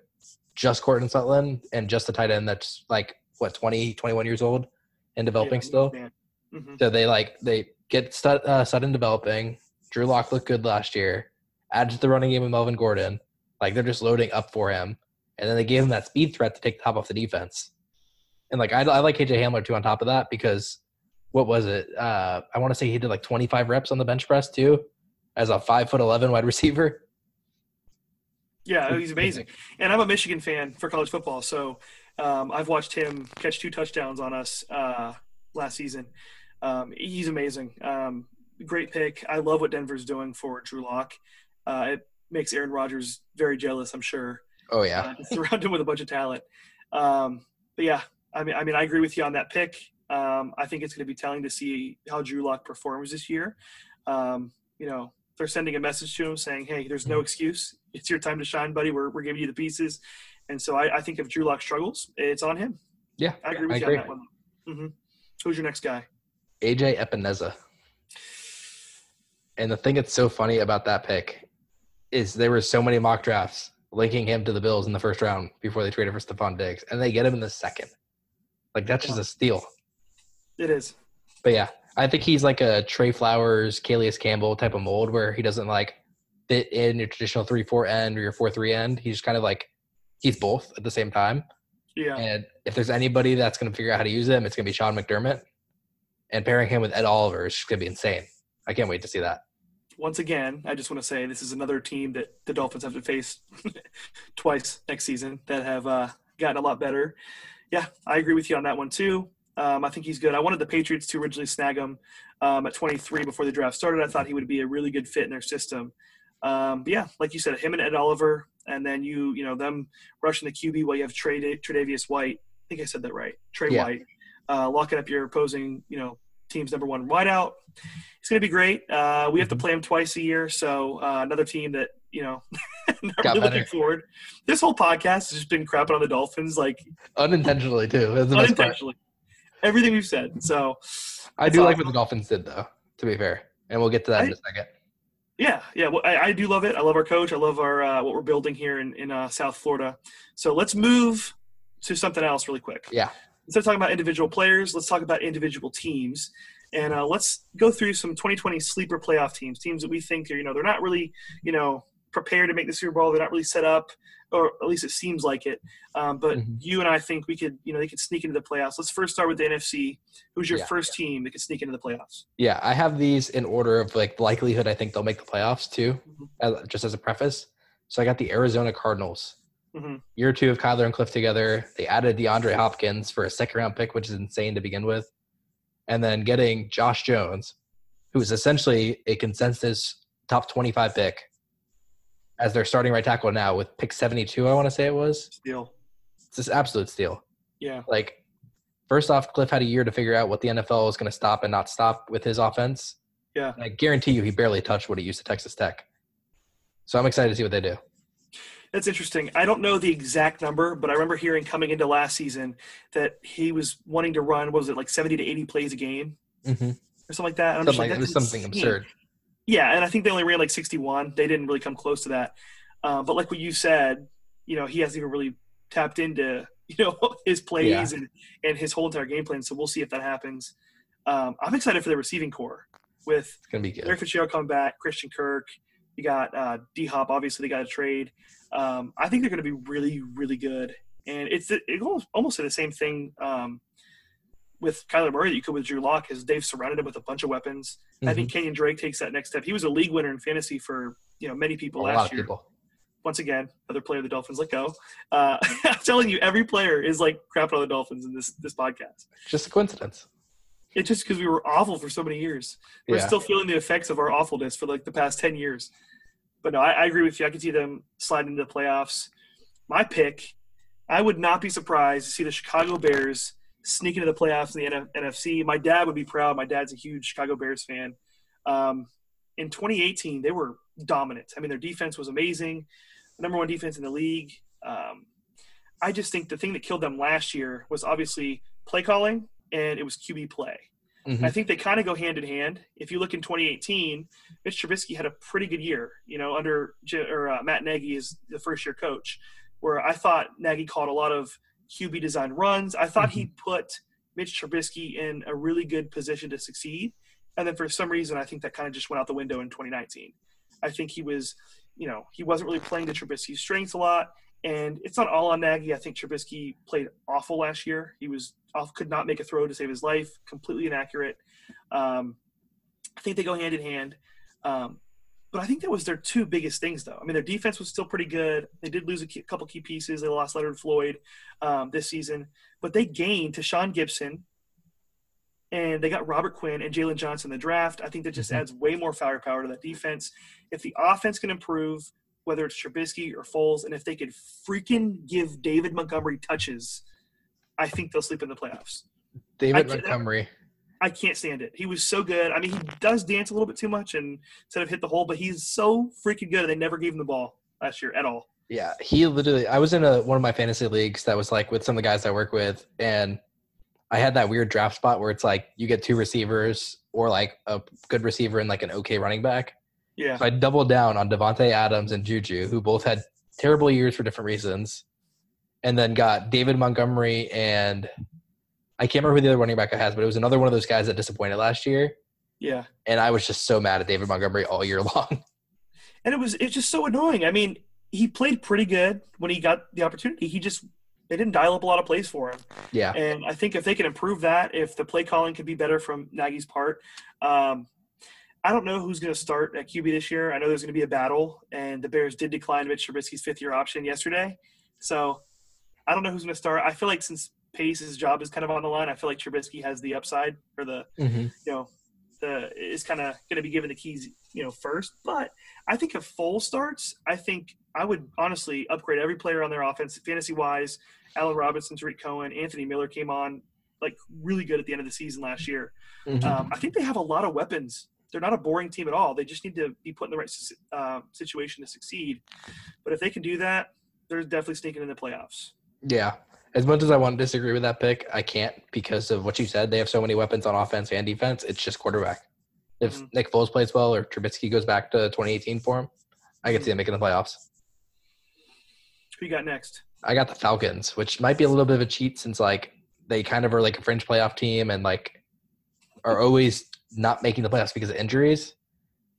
Just Courtland Sutton and just a tight end that's like what 20, 21 years old and developing Yeah, still. man. Mhm. So they like they get Sut, uh, Sutton developing. Drew Lock looked good last year. Add to the running game of Melvin Gordon. Like they're just loading up for him, and then they gave him that speed threat to take the top off the defense. And like I, I like KJ Hamler too on top of that because what was it? Uh, I want to say he did like 25 reps on the bench press too, as a five foot 11 wide receiver. Yeah, he's amazing. And I'm a Michigan fan for college football, so um, I've watched him catch two touchdowns on us uh, last season. Um, he's amazing. Um, great pick. I love what Denver's doing for Drew Lock. Uh, it makes Aaron Rodgers very jealous, I'm sure. Oh yeah, Uh, surround him with a bunch of talent. Um, but yeah, I mean, I mean, I agree with you on that pick. Um, I think it's going to be telling to see how Drew Lock performs this year. Um, you know, they're sending a message to him saying, "Hey, there's no excuse. It's your time to shine, buddy. We're we're giving you the pieces." And so I, I think if Drew Lock struggles, it's on him. yeah, I agree with I you agree. on that one. hmm Who's your next guy? AJ Epenesa. And the thing that's so funny about that pick is there were so many mock drafts linking him to the Bills in the first round before they traded for Stefon Diggs, and they get him in the second. Like that's just a steal. It is. But yeah, I think he's like a Trey Flowers, Calais Campbell type of mold where he doesn't like fit in your traditional three four end or your four three end. He's just kind of like he's both at the same time. Yeah. And if there's anybody that's going to figure out how to use him, it's going to be Sean McDermott. And pairing him with Ed Oliver is just going to be insane. I can't wait to see that. Once again, I just want to say this is another team that the Dolphins have to face [LAUGHS] twice next season that have uh, gotten a lot better. Yeah, I agree with you on that one too. Um, I think he's good. I wanted the Patriots to originally snag him um, at 23 before the draft started. I thought he would be a really good fit in their system. Um, but yeah, like you said, him and Ed Oliver, and then you, you know, them rushing the QB while you have Trey Tre'Davious White. I think I said that right. Trey Yeah. White, uh, locking up your opposing, you know, team's number one wideout. It's going to be great. Uh, we have to play him twice a year, so uh, another team that you know, [LAUGHS] not Got really better. looking forward. This whole podcast has just been crapping on the Dolphins, like Unintentionally too. That's the best part. unintentionally. Everything we've said. So I do like what the Dolphins did though, to be fair. And we'll get to that in a second. Yeah, yeah. Well, I, I do love it. I love our coach. I love our uh, what we're building here in in uh, South Florida. So let's move to something else really quick. Yeah. Instead of talking about individual players, let's talk about individual teams, and uh, let's go through some 2020 sleeper playoff teams. Teams that we think are you know they're not really you know prepared to make the Super Bowl. They're not really set up, or at least it seems like it. Um, but Mhm. you and I think we could you know they could sneak into the playoffs. Let's first start with the NFC. Who's your Yeah. first team that could sneak into the playoffs? Yeah, I have these in order of like likelihood I think they'll make the playoffs too, Mhm. as, just as a preface. So I got the Arizona Cardinals. Mhm. Year two of Kyler and Cliff together. They added DeAndre Hopkins for a second round pick, which is insane to begin with. And then getting Josh Jones, who is essentially a consensus top 25 pick as their starting right tackle now with pick 72, I want to say it was. Deal. It's just absolute steal. Yeah. Like, first off, Cliff had a year to figure out what the NFL was going to stop and not stop with his offense. Yeah. And I guarantee you, he barely touched what he used to Texas Tech. So I'm excited to see what they do. That's interesting. I don't know the exact number, but I remember hearing coming into last season that he was wanting to run, what was it, like 70 to 80 plays a game Mm-hmm. or something like that? And I'm Something, just like, something absurd. Yeah, and I think they only ran like 61. They didn't really come close to that. Um, but like what you said, you know, he hasn't even really tapped into, [LAUGHS] you know, his plays Yeah. and, and his whole entire game plan. So we'll see if that happens. Um, I'm excited for the receiving corps with It's to be Larry good. Fitzgerald coming back, Christian Kirk. You got uh, D Hop. Obviously, they got a trade. Um, I think they're going to be really, really good. And it's it almost almost the same thing um, with Kyler Murray that you could with Drew Lock, is they've surrounded him with a bunch of weapons. I Mm-hmm. think Kenyan Drake takes that next step. He was a league winner in fantasy for you know many people a lot last of year. people. Once again, other player the Dolphins let go. Uh, [LAUGHS] I'm telling you, every player is like crap on the Dolphins in this this podcast. Just a coincidence. It's just because we were awful for so many years. We're Yeah. still feeling the effects of our awfulness for like the past ten years. But no, I, I agree with you. I can see them sliding into the playoffs. My pick, I would not be surprised to see the Chicago Bears sneak into the playoffs in the NF- NFC. My dad would be proud. My dad's a huge Chicago Bears fan. Um, in 2018, they were dominant. I mean, their defense was amazing, number one defense in the league. Um, I just think the thing that killed them last year was obviously play calling and it was QB play. Mhm. I think they kind of go hand in hand. If you look in 2018, Mitch Trubisky had a pretty good year, you know, under or uh, Matt Nagy is the first year coach, where I thought Nagy called a lot of QB design runs. I thought he put Mitch Trubisky in a really good position to succeed. And then for some reason, I think that kind of just went out the window in 2019. I think he was, you know, he wasn't really playing to Trubisky's strengths a lot. And it's not all on Nagy. I think Trubisky played awful last year. He was off, could not make a throw to save his life, completely inaccurate. Um, I think they go hand in hand. Um, but I think that was their two biggest things, though. I mean, their defense was still pretty good. They did lose a key, couple key pieces. They lost Leonard Floyd um, this season, but they gained Tashaun Gipson, and they got Robert Quinn and Jaylon Johnson in the draft. I think that just Mhm. adds way more firepower to that defense. If the offense can improve, whether it's Trubisky or Foles, and if they could freaking give David Montgomery touches, I think they'll sleep in the playoffs. David can't- Montgomery. I can't stand it. He was so good. I mean, he does dance a little bit too much and instead of hit the hole, but he's so freaking good. And they never gave him the ball last year at all. Yeah, he literally. I was in a one of my fantasy leagues that was like with some of the guys I work with, and I had that weird draft spot where it's like you get two receivers or like a good receiver and like an okay running back. Yeah. So I doubled down on Davante Adams and Juju, who both had terrible years for different reasons, and then got David Montgomery and I can't remember who the other running back I has, but it was another one of those guys that disappointed last year, Yeah. and I was just so mad at David Montgomery all year [LAUGHS] long. And it was it's just so annoying. I mean, he played pretty good when he got the opportunity. He just they didn't dial up a lot of plays for him. yeah, And I think if they can improve that, if the play calling could be better from Nagy's part, um, I don't know who's going to start at QB this year. I know there's going to be a battle, and the Bears did decline Mitch Trubisky's fifth year option yesterday. So I don't know who's going to start. I feel like since Pace's job is kind of on the line, I feel like Trubisky has the upside or the hmm you know the is kind of going to be given the keys you know first. But I think if Foles starts, I think I would honestly upgrade every player on their offense fantasy wise. Allen Robinson, Tarik Cohen, Anthony Miller came on like really good at the end of the season last year. Mhm. Um, I think they have a lot of weapons. They're not a boring team at all. They just need to be put in the right uh, situation to succeed. But if they can do that, they're definitely sneaking in the playoffs. Yeah. As much as I want to disagree with that pick, I can't because of what you said. They have so many weapons on offense and defense. It's just quarterback. If Mhm. Nick Foles plays well or Trubisky goes back to 2018 for him, I can see them making the playoffs. Who you got next? I got the Falcons, which might be a little bit of a cheat since like they kind of are like a fringe playoff team and like are always not making the playoffs because of injuries.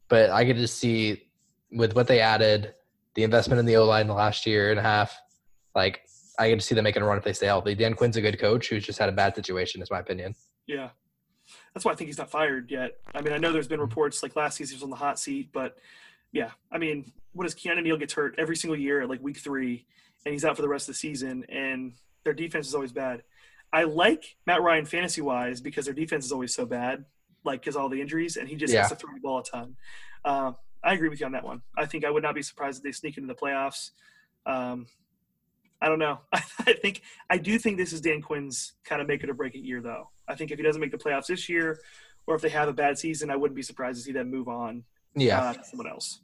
But I could just see with what they added, the investment in the O line the last year and a half, like I could see them making a run if they stay healthy. Dan Quinn's a good coach who's just had a bad situation, is my opinion. Yeah. That's why I think he's not fired yet. I mean, I know there's been reports like last season he was on the hot seat, but yeah, I mean, what is Keanu Neal gets hurt every single year at like week three, and he's out for the rest of the season, and their defense is always bad. I like Matt Ryan fantasy wise because their defense is always so bad, like because all the injuries, and he just Yeah. has to throw the ball a ton. Uh, I agree with you on that one. I think I would not be surprised if they sneak into the playoffs. Um, I don't know. [LAUGHS] I think I do think this is Dan Quinn's kind of make it or break it year, though. I think if he doesn't make the playoffs this year, or if they have a bad season, I wouldn't be surprised to see them move on Yeah. uh, to someone else.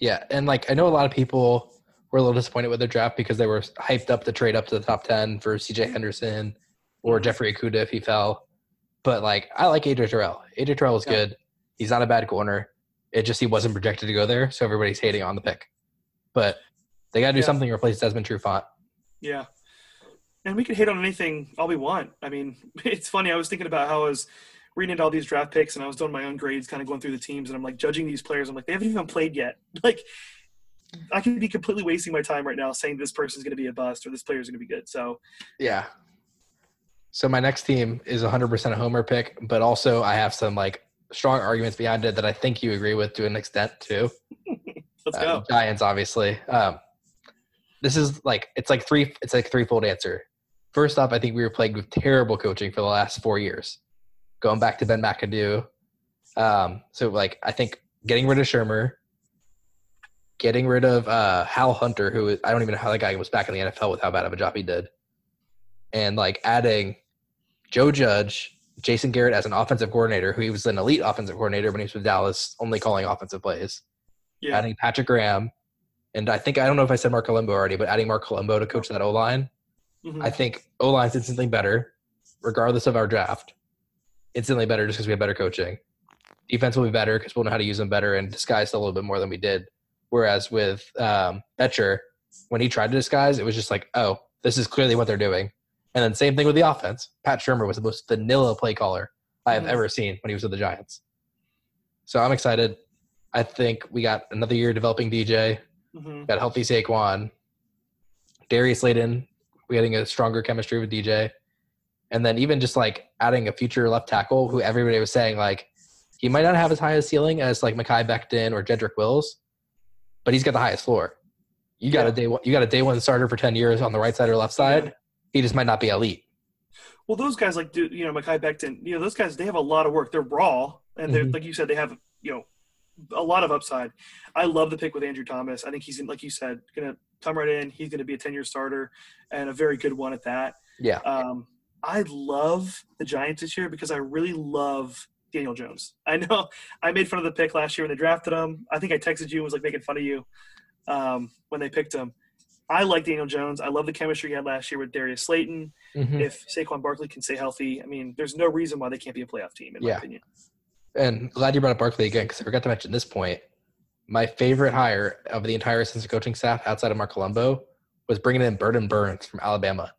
Yeah, and like I know a lot of people were a little disappointed with their draft because they were hyped up to trade up to the top ten for C.J. Henderson or Jeffrey Okudah if he fell. But like I like AJ Terrell. AJ Terrell is Yeah. good. He's not a bad corner. It just he wasn't projected to go there, so everybody's hating on the pick. But they got to do Yeah. something to replace Desmond Trufant. Yeah. And we could hate on anything all we want. I mean, [LAUGHS] it's funny. I was thinking about how I was reading into all these draft picks and I was doing my own grades, kind of going through the teams, and I'm like judging these players. I'm like, they haven't even played yet. [LAUGHS] Like, I could be completely wasting my time right now saying this person's going to be a bust or this player's going to be good. So, Yeah. So my next team is 100% a homer pick, but also I have some like strong arguments behind it that I think you agree with to an extent too. [LAUGHS] Let's Uh, go. Giants, obviously. Um, this is like it's like three. It's like threefold answer. First off, I think we were plagued with terrible coaching for the last four years, going back to Ben McAdoo. Um, so like I think getting rid of Shurmur, getting rid of uh, Hal Hunter, who is- I don't even know how that guy was back in the NFL with how bad of a job he did, and like adding Joe Judge, Jason Garrett as an offensive coordinator, who he was an elite offensive coordinator when he was with Dallas, only calling offensive plays Yeah. adding Patrick Graham, and I think I don't know if I said Marc Colombo already, but adding Marc Colombo to coach that O line, Mhm. I think O line's instantly better, regardless of our draft. Instantly better just because we have better coaching. Defense will be better because we'll know how to use them better and disguise a little bit more than we did. Whereas with um, Bettcher, when he tried to disguise, it was just like, oh, this is clearly what they're doing. And then same thing with the offense. Pat Shurmur was the most vanilla play caller I have Mhm. ever seen when he was with the Giants. So I'm excited. I think we got another year developing DJ. Mhm. Got healthy Saquon. Darius Slayton, we getting a stronger chemistry with DJ. And then even just like adding a future left tackle who everybody was saying like he might not have as high a ceiling as like Mekhi Becton or Jedrick Wills, but he's got the highest floor. You got Yeah. a day one you got a day one starter for ten years on the right side or left side. Yeah. He just might not be elite. Well, those guys like do you know Mekhi Becton? You know those guys they have a lot of work. They're raw, and they're Mhm. like you said they have you know a lot of upside. I love the pick with Andrew Thomas. I think he's like you said gonna come right in. He's gonna be a ten year starter and a very good one at that. Yeah. Um, I love the Giants this year because I really love Daniel Jones. I know I made fun of the pick last year when they drafted him. I think I texted you and was like making fun of you um, when they picked him. I like Daniel Jones. I love the chemistry he had last year with Darius Slayton Mhm. if Saquon Barkley can stay healthy, I mean, there's no reason why they can't be a playoff team, in my opinion. And glad you brought up Barkley again because I forgot to mention this point. My favorite hire of the entire assistant coaching staff outside of Marc Colombo was bringing in Burton Burns from Alabama.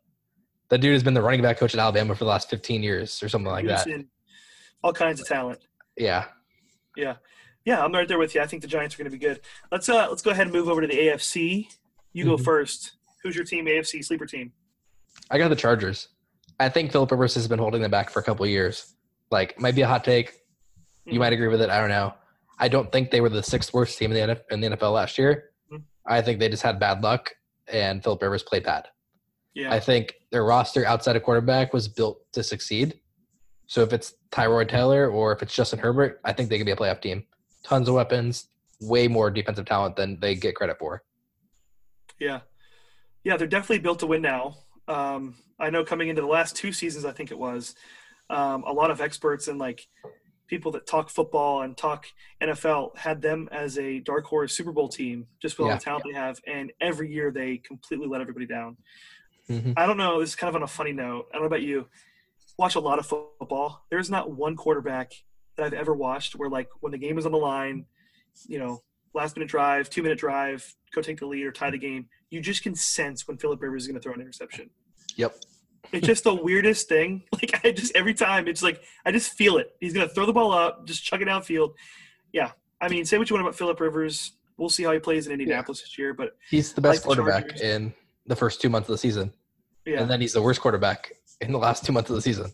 That dude has been the running back coach at Alabama for the last 15 years or something like that. All kinds of talent. Yeah. Yeah, Yeah, I'm right there with you. I think the Giants are going to be good. Let's uh let's go ahead and move over to the AFC. You go Mhm. first. Who's your team? AFC sleeper team. I got the Chargers. I think Philip Rivers has been holding them back for a couple of years. Like, might be a hot take. You Mhm. might agree with it. I don't know. I don't think they were the sixth worst team in the, in the NFL last year. Mhm. I think they just had bad luck, and Philip Rivers played bad. Yeah. I think their roster outside of quarterback was built to succeed. So if it's Tyrod Taylor or if it's Justin Herbert, I think they could be a playoff team. Tons of weapons, way more defensive talent than they get credit for. Yeah. Yeah, they're definitely built to win now. Um, I know coming into the last two seasons, I think it was, um, a lot of experts and like people that talk football and talk NFL had them as a dark horse Super Bowl team just with all the talent they have. And every year they completely let everybody down. Mhm. I don't know. This is kind of on a funny note. I don't know about you. Watch a lot of football. There's not one quarterback that I've ever watched where, like, when the game is on the line, you know, last minute drive, two minute drive, go take the lead or tie the game, you just can sense when Philip Rivers is going to throw an interception. Yep. It's just the weirdest thing. [LAUGHS] Like, I just, every time, it's like, I just feel it. He's going to throw the ball up, just chuck it downfield. Yeah. I mean, say what you want about Philip Rivers. We'll see how he plays in Indianapolis this year, but He's the best Like quarterback Chargers. in the first two months of the season. yeah. And then he's the worst quarterback in the last two months of the season.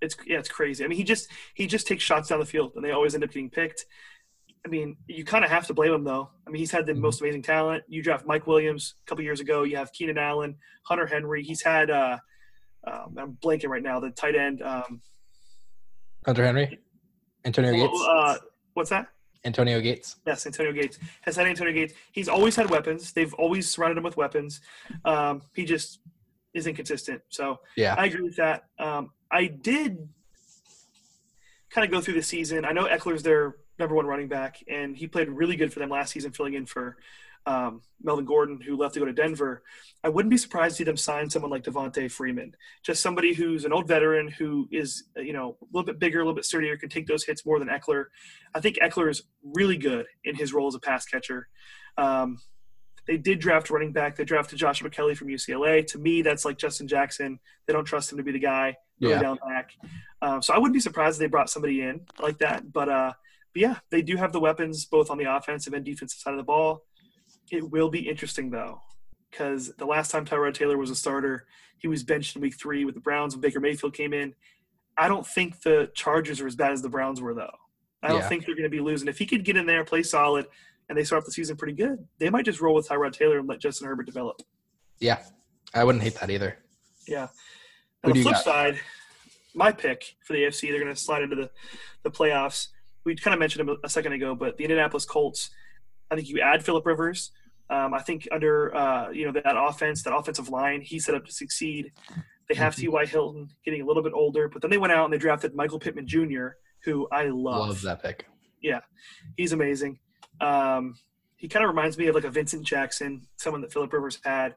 it's yeah, it's crazy. I mean, he just he just takes shots down the field, and they always end up getting picked. I mean, you kind of have to blame him though. I mean, he's had the Mhm. most amazing talent. You draft Mike Williams a couple years ago. You have Keenan Allen, Hunter Henry. He's had uh, um, I'm blanking right now. The tight end. Um, Hunter Henry? Antonio Gates? uh, what's that? Antonio Gates. Yes, Antonio Gates has had Antonio Gates. He's always had weapons. They've always surrounded him with weapons. Um, he just is inconsistent. So Yeah. I agree with that. Um, I did kind of go through the season. I know Ekeler's their number one running back, and he played really good for them last season, filling in for um, Melvin Gordon, who left to go to Denver. I wouldn't be surprised to see them sign someone like Devonta Freeman, just somebody who's an old veteran who is, you know, a little bit bigger, a little bit sturdier, can take those hits more than Ekeler. I think Ekeler is really good in his role as a pass catcher. Um, they did draft running back. They drafted Joshua Kelley from UCLA. To me, that's like Justin Jackson. They don't trust him to be the guy Yeah. down back. Um, so I wouldn't be surprised if they brought somebody in like that. But, uh, but yeah, they do have the weapons both on the offensive and defensive side of the ball. It will be interesting though, because the last time Tyrod Taylor was a starter, he was benched in Week Three with the Browns when Baker Mayfield came in. I don't think the Chargers are as bad as the Browns were though. I don't Yeah. think they're going to be losing. If he could get in there, play solid, and they start off the season pretty good, they might just roll with Tyrod Taylor and let Justin Herbert develop. Yeah, I wouldn't hate that either. Yeah. On the flip got? side, my pick for the AFC, they're going to slide into the, the playoffs. We kind of mentioned him a second ago, but the Indianapolis Colts, I think you add Philip Rivers. Um, I think under uh, you know that offense, that offensive line, he's set up to succeed. They have Mhm. T.Y. Hilton getting a little bit older, but then they went out and they drafted Michael Pittman Jr., who I love. Love that pick. Yeah, he's amazing. Um, he kind of reminds me of like a Vincent Jackson, someone that Philip Rivers had,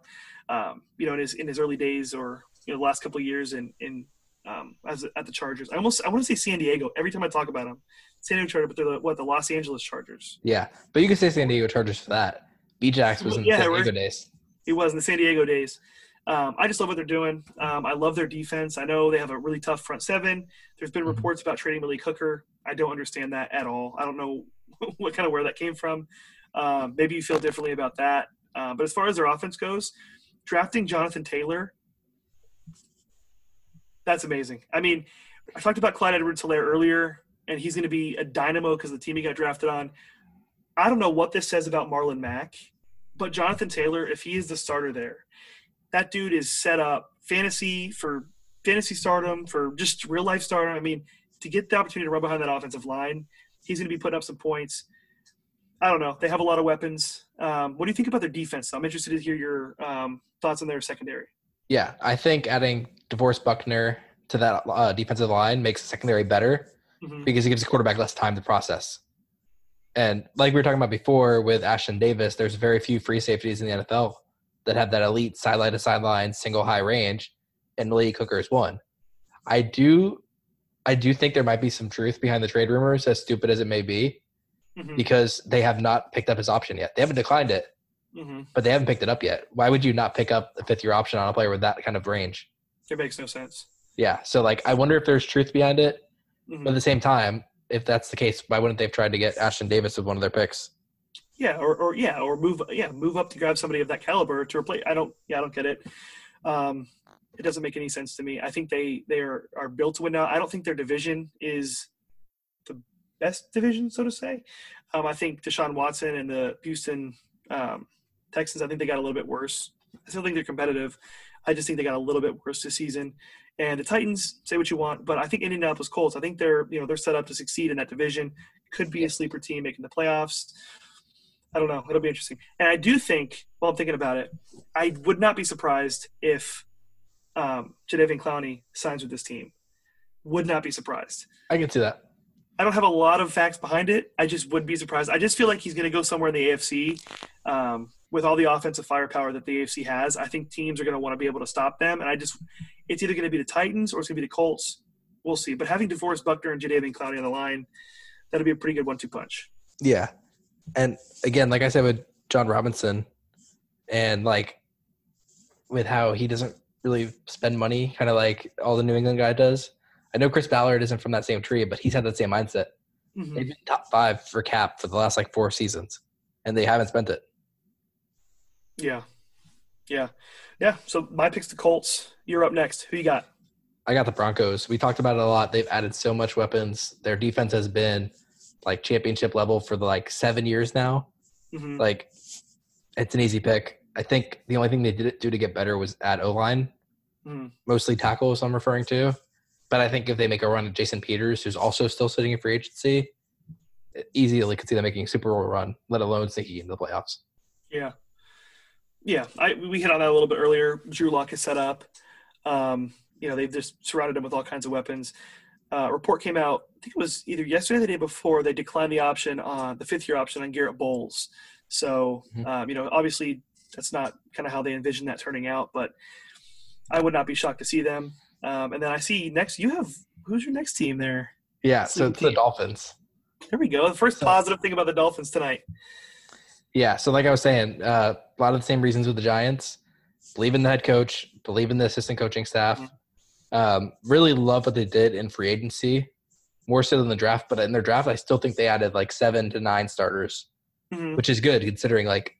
um, you know, in his in his early days or you know the last couple of years in in um, as at the Chargers. I almost I want to say San Diego every time I talk about them. San Diego Chargers, but they're the, what the Los Angeles Chargers. Yeah, but you could say San Diego Chargers for that. B-Jax was in Yeah, San Diego days. He was in the San Diego days. Um, I just love what they're doing. Um, I love their defense. I know they have a really tough front seven. There's been Mhm. reports about trading Malik Hooker. I don't understand that at all. I don't know [LAUGHS] what kind of where that came from. Um, maybe you feel differently about that. Uh, but as far as their offense goes, drafting Jonathan Taylor, that's amazing. I mean, I talked about Clyde Edwards-Helaire earlier, and he's going to be a dynamo because the team he got drafted on. I don't know what this says about Marlon Mack, but Jonathan Taylor, if he is the starter there, that dude is set up fantasy for fantasy stardom for just real life stardom. I mean, to get the opportunity to run behind that offensive line, he's going to be putting up some points. I don't know. They have a lot of weapons. Um, what do you think about their defense? I'm interested to hear your um, thoughts on their secondary. Yeah, I think adding DeForest Buckner to that uh, defensive line makes the secondary better Mhm. because it gives the quarterback less time to process. And like we were talking about before with Ashtyn Davis, there's very few free safeties in the NFL that have that elite sideline to sideline single high range, and Malik Hooker is one. I do, I do think there might be some truth behind the trade rumors, as stupid as it may be, Mhm. because they have not picked up his option yet. They haven't declined it, Mhm. but they haven't picked it up yet. Why would you not pick up the fifth year option on a player with that kind of range? It makes no sense. Yeah. So like I wonder if there's truth behind it. Mhm. But at the same time, if that's the case, why wouldn't they have tried to get Ashtyn Davis with one of their picks? Yeah, or, or yeah, or move yeah, move up to grab somebody of that caliber to replace. I don't yeah, I don't get it. Um, it doesn't make any sense to me. I think they they are, are built to win now. I don't think their division is the best division, so to say. Um, I think Deshaun Watson and the Houston um, Texans. I think they got a little bit worse. I still think they're competitive. I just think they got a little bit worse this season. And the Titans, say what you want, but I think Indianapolis Colts. I think they're you know they're set up to succeed in that division. Could be a sleeper team making the playoffs. I don't know. It'll be interesting. And I do think, while I'm thinking about it, I would not be surprised if um, Clowney signs with this team. Would not be surprised. I can see that. I don't have a lot of facts behind it. I just would be surprised. I just feel like he's going to go somewhere in the AFC um, with all the offensive firepower that the AFC has. I think teams are going to want to be able to stop them, and I just it's either going to be the Titans or it's going to be the Colts. We'll see. But having DeForest Buckner and Jadeveon Clowney on the line, that'll be a pretty good one-two punch. Yeah. And again, like I said with Jon Robinson, and like with how he doesn't really spend money, kind of like all the New England guy does. I know Chris Ballard isn't from that same tree, but he's had that same mindset. Mhm. They've been top five for cap for the last like four seasons, and they haven't spent it. Yeah. Yeah. Yeah. So my pick's the Colts. You're up next. Who you got? I got the Broncos. We talked about it a lot. They've added so much weapons. Their defense has been like championship level for the like seven years now. hmm Like it's an easy pick. I think the only thing they did do to get better was add O line, Mhm. mostly tackles. I'm referring to. But I think if they make a run at Jason Peters, who's also still sitting in free agency, easily could see them making a Super Bowl run, let alone sneaking into the playoffs. Yeah. Yeah. I, we hit on that a little bit earlier. Drew Lock is set up. Um, you know, they've just surrounded him with all kinds of weapons. Uh, report came out, I think it was either yesterday or the day before, they declined the option on the fifth year option on Garett Bolles. So, Mhm. um, you know, obviously that's not kind of how they envisioned that turning out, but I would not be shocked to see them. Um, and then I see next, you have, who's your next team there? Yeah, so it's the. Dolphins. There we go. The first positive thing about the Dolphins tonight. Yeah, so like I was saying, uh, a lot of the same reasons with the Giants. Believe in the head coach, believe in the assistant coaching staff. Um, really love what they did in free agency, more so than the draft. But in their draft, I still think they added like seven to nine starters, Mhm. which is good considering like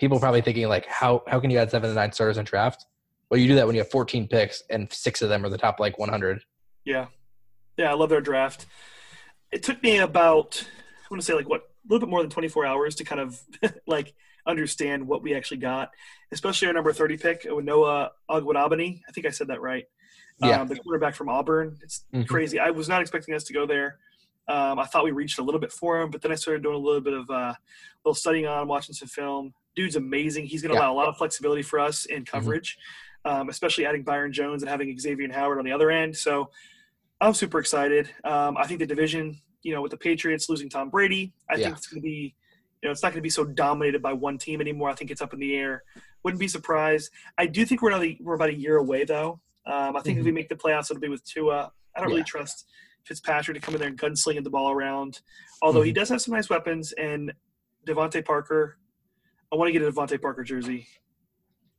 people probably thinking like how how can you add seven to nine starters in draft? Well, you do that when you have 14 picks and six of them are the top like 100. Yeah. Yeah, I love their draft. It took me about I want to say like what little bit more than 24 hours to kind of [LAUGHS] like understand what we actually got, especially our number 30 pick with Noah Ogwudabani. I think I said that right. Yeah. Um, the quarterback from Auburn. It's Mhm. crazy. I was not expecting us to go there. Um, I thought we reached a little bit for him, but then I started doing a little bit of uh, little studying on, him, watching some film. Dude's amazing. He's going to Yeah. Mm-hmm. allow a lot of flexibility for us in coverage, um, especially adding Byron Jones and having Xavien Howard on the other end. So I'm super excited. Um, I think the division, you know, with the Patriots losing Tom Brady, I Yeah. think it's going to be, you know, it's not going to be so dominated by one team anymore. I think it's up in the air. Wouldn't be surprised. I do think we're another, we're about a year away though. Um, I think if we make the playoffs, it'll be with Tua. I don't really Mm-hmm. Trust Fitzpatrick to come in there and gunslinging the ball around. Although Mm-hmm. he does have some nice weapons and DeVante Parker. I want to get a DeVante Parker jersey.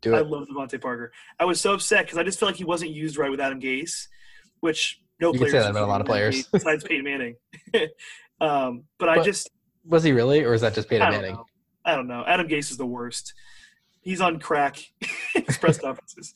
Do it. I love DeVante Parker. I was so upset because I just feel like he wasn't used right with Adam Gase, which no You players say that about a lot of players. Besides Peyton Manning. [LAUGHS] um, but I just Was he really, or is that just Peyton I Manning? know. I don't know. Adam Gase is the worst. He's on crack. [LAUGHS] His press conferences.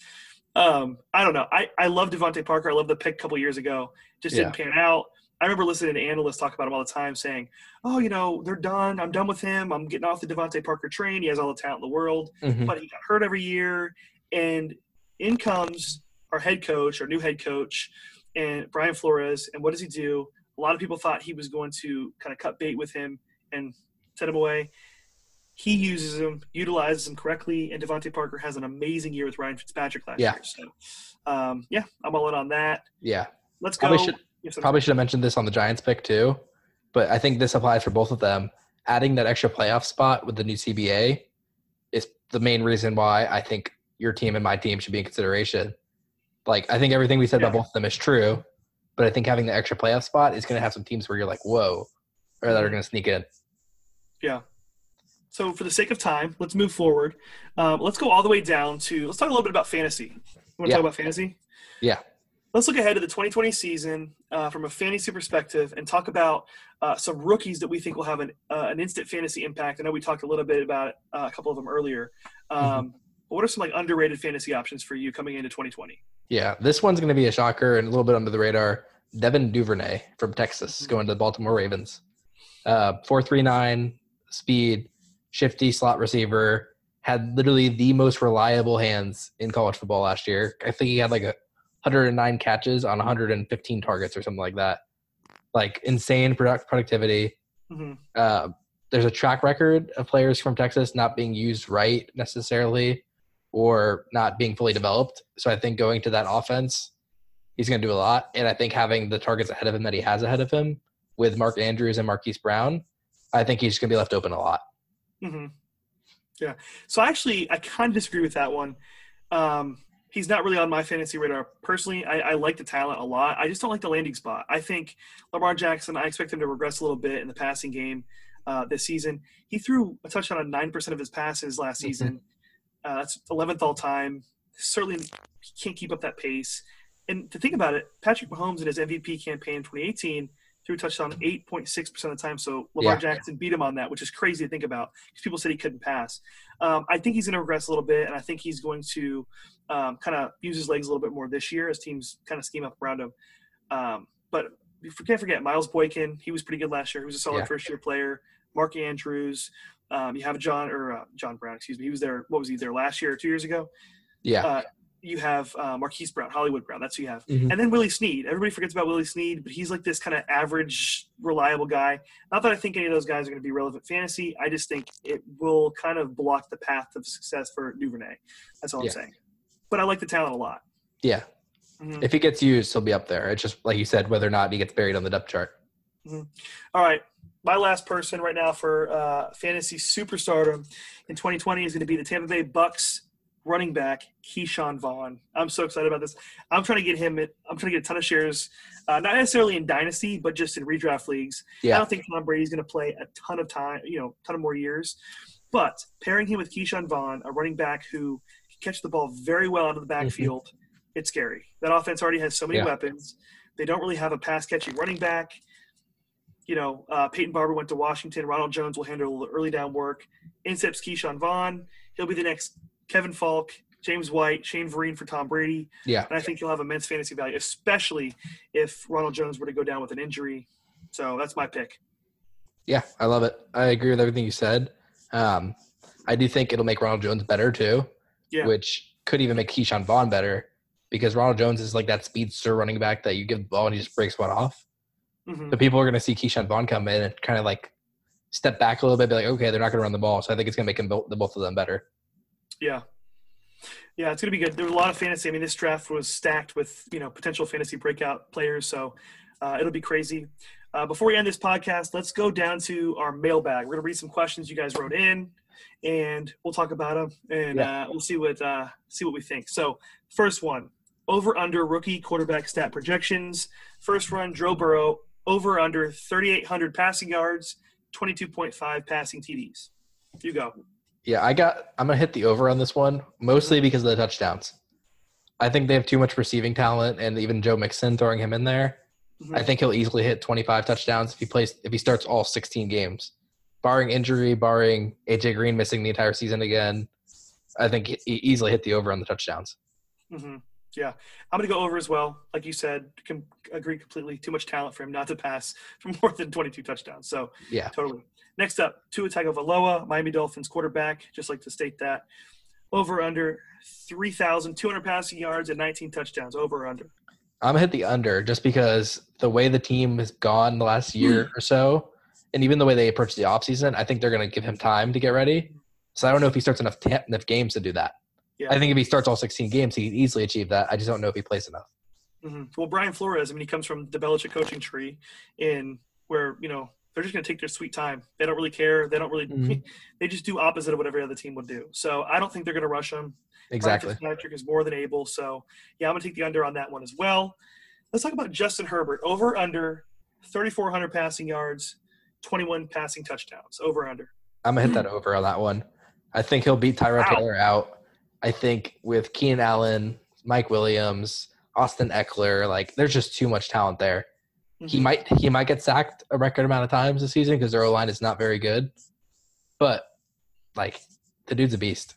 Um, I don't know. I, I love DeVante Parker. I love the pick a couple years ago. Just didn't pan out. I remember listening to analysts talk about him all the time, saying, "Oh, you know, they're done. I'm done with him. I'm getting off the DeVante Parker train. He has all the talent in the world, Mhm. but he got hurt every year." And in comes our head coach, our new head coach, and Brian Flores. And what does he do? A lot of people thought he was going to kind of cut bait with him and set him away. He uses him, utilizes him correctly, and DeVante Parker has an amazing year with Ryan Fitzpatrick last Yeah. year. So, um, yeah, I'm all in on that. Yeah. Let's go. Probably should Yes, probably should have mentioned this on the Giants pick too, but I think this applies for both of them. Adding that extra playoff spot with the new CBA is the main reason why I think your team and my team should be in consideration. Like I think everything we said about both of them is true, but I think having the extra playoff spot is going to have some teams where you're like, whoa, or that are going to sneak in. Yeah. So for the sake of time, let's move forward. Um, let's go all the way down to let's talk a little bit about fantasy. You want to Yeah. talk about fantasy? Yeah. Let's look ahead to the 2020 season uh, from a fantasy perspective and talk about uh, some rookies that we think will have an uh, an instant fantasy impact. I know we talked a little bit about uh, a couple of them earlier. Um, Mm-hmm. What are some like underrated fantasy options for you coming into 2020? Yeah, this one's going to be a shocker and a little bit under the radar. Devin Duvernay from Texas going to the Baltimore Ravens. Uh, 439 speed, shifty slot receiver, had literally the most reliable hands in college football last year. I think he had like a 109 catches on 115 targets or something like that. Like insane product productivity. hmm Uh, there's a track record of players from Texas not being used right necessarily or not being fully developed. So I think going to that offense, he's going to do a lot. And I think having the targets ahead of him that he has ahead of him with Mark Andrews and Marquise Brown, I think he's going to be left open a lot. hmm Yeah. So actually, I kind of disagree with that one. Um, he's not really on my fantasy radar personally. I, I like the talent a lot. I just don't like the landing spot. I think Lamar Jackson. I expect him to regress a little bit in the passing game uh, this season. He threw a touchdown on nine percent of his passes last Mhm. season. Uh, that's 11th all time. Certainly can't keep up that pace. And to think about it, Patrick Mahomes in his MVP campaign in 2018 threw a touchdown 8.6% of the time. So Lamar Yeah. Jackson beat him on that, which is crazy to think about because people said he couldn't pass. Um, I think he's going to regress a little bit, and I think he's going to um, kind of use his legs a little bit more this year as teams kind of scheme up around him. Um, but you can't forget Miles Boykin. He was pretty good last year. He was a solid Yeah. first year player. Mark Andrews. Um, you have John or uh, John Brown, excuse me. He was there. What was he there last year or two years ago? Yeah. Uh, you have uh, Marquise Brown, Hollywood Brown. That's who you have. Mhm. And then Willie Snead. Everybody forgets about Willie Snead, but he's like this kind of average, reliable guy. Not that I think any of those guys are going to be relevant fantasy. I just think it will kind of block the path of success for Duvernay. That's all Yeah. I'm saying. But I like the talent a lot. yeah. Mhm. If he gets used, he'll be up there. It's just like you said, whether or not he gets buried on the depth chart. All right. My last person right now for uh, fantasy superstardom in 2020 is going to be the Tampa Bay Bucks running back Ke'Shawn Vaughn. I'm so excited about this. I'm trying to get him. I'm trying to get a ton of shares, uh, not necessarily in dynasty, but just in redraft leagues. Yeah. I don't think Tom Brady's going to play a ton of time, you know, a ton of more years. But pairing him with Ke'Shawn Vaughn, a running back who can catch the ball very well out of the backfield, it's scary. That offense already has so many Yeah. weapons. They don't really have a pass catching running back. You know, uh, Peyton Barber went to Washington. Ronald Jones will handle the early down work. In steps Ke'Shawn Vaughn. He'll be the next Kevin Faulk, James White, Shane Vereen for Tom Brady. Yeah. And I think he'll have immense fantasy value, especially if Ronald Jones were to go down with an injury. So that's my pick. Yeah, I love it. I agree with everything you said. Um, I do think it'll make Ronald Jones better too, Yeah. which could even make Ke'Shawn Vaughn better because Ronald Jones is like that speedster running back that you give the ball and he just breaks one off. Mhm. So people are going to see Ke'Shawn Vaughn come in and kind of like step back a little bit, be like, okay, they're not going to run the ball. So I think it's going to make them both, the both of them better. Yeah. Yeah, it's going to be good. There was a lot of fantasy. I mean, this draft was stacked with, you know, potential fantasy breakout players. So uh, it'll be crazy. Uh, before we end this podcast, let's go down to our mailbag. We're going to read some questions you guys wrote in, and we'll talk about them, and uh, we'll see what uh, see what we think. So, first one: over under rookie quarterback stat projections. First run: Joe Burrow over under 3,800 passing yards, 22.5 passing TDs. You go. Yeah, I got. I'm gonna hit the over on this one mostly because of the touchdowns. I think they have too much receiving talent, and even Joe Mixon throwing him in there. Mhm. I think he'll easily hit 25 touchdowns if he plays if he starts all 16 games, barring injury, barring AJ Green missing the entire season again. I think he easily hit the over on the touchdowns. hmm Yeah, I'm going to go over as well. Like you said, can agree completely. Too much talent for him not to pass for [LAUGHS] more than 22 touchdowns. So Yeah, totally. Next up, Tua Tagovailoa, Miami Dolphins quarterback. Just like to state that over under 3,200 passing yards and 19 touchdowns. Over or under. I'm gonna hit the under just because the way the team has gone the last year hmm. or so, and even the way they approach the offseason, I think they're gonna give him time to get ready. So I don't know if he starts enough ta- enough games to do that. Yeah. I think if he starts all 16 games, he can easily achieve that. I just don't know if he plays enough. hmm Well, Brian Flores, I mean, he comes from the Belichick coaching tree, in where you know they're just going to take their sweet time. They don't really care. They don't really. Mhm. [LAUGHS] They just do opposite of what every other team would do. So I don't think they're going to rush him. Exactly. Fitzpatrick is more than able. So yeah, I'm gonna take the under on that one as well. Let's talk about Justin Herbert. Over under 3,400 passing yards, 21 passing touchdowns. Over under. I'm gonna hit that over on that one. I think he'll beat Tyrod Taylor out. I think with Keenan Allen, Mike Williams, Austin Ekeler, like there's just too much talent there. He Mhm. might he might get sacked a record amount of times this season because their O line is not very good. But like the dude's a beast.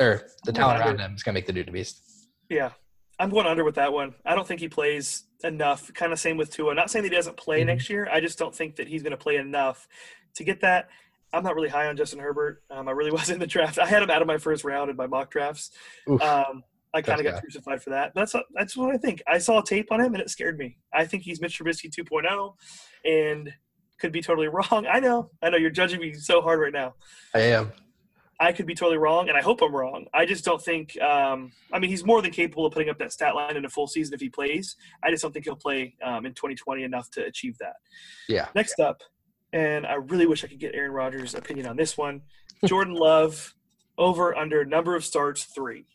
Or the talent around him is gonna make the dude a beast. Yeah, I'm going under with that one. I don't think he plays enough. Kind of same with Tua. Not saying that he doesn't play Mhm. next year. I just don't think that he's going to play enough to get that. I'm not really high on Justin Herbert. Um, I really [LAUGHS] was in the draft. I had him out of my first round in my mock drafts. Oof. Um, I kind of got guy. crucified for that. That's that's what I think. I saw tape on him and it scared me. I think he's Mitch Trubisky 2.0, and could be totally [LAUGHS] wrong. I know. I know you're judging me so hard right now. I am. I could be totally wrong, and I hope I'm wrong. I just don't think. Um, I mean, he's more than capable of putting up that stat line in a full season if he plays. I just don't think he'll play um, in 2020 enough to achieve that. Yeah. Next up, and I really wish I could get Aaron Rodgers' opinion on this one. Jordan Love over under number of starts three.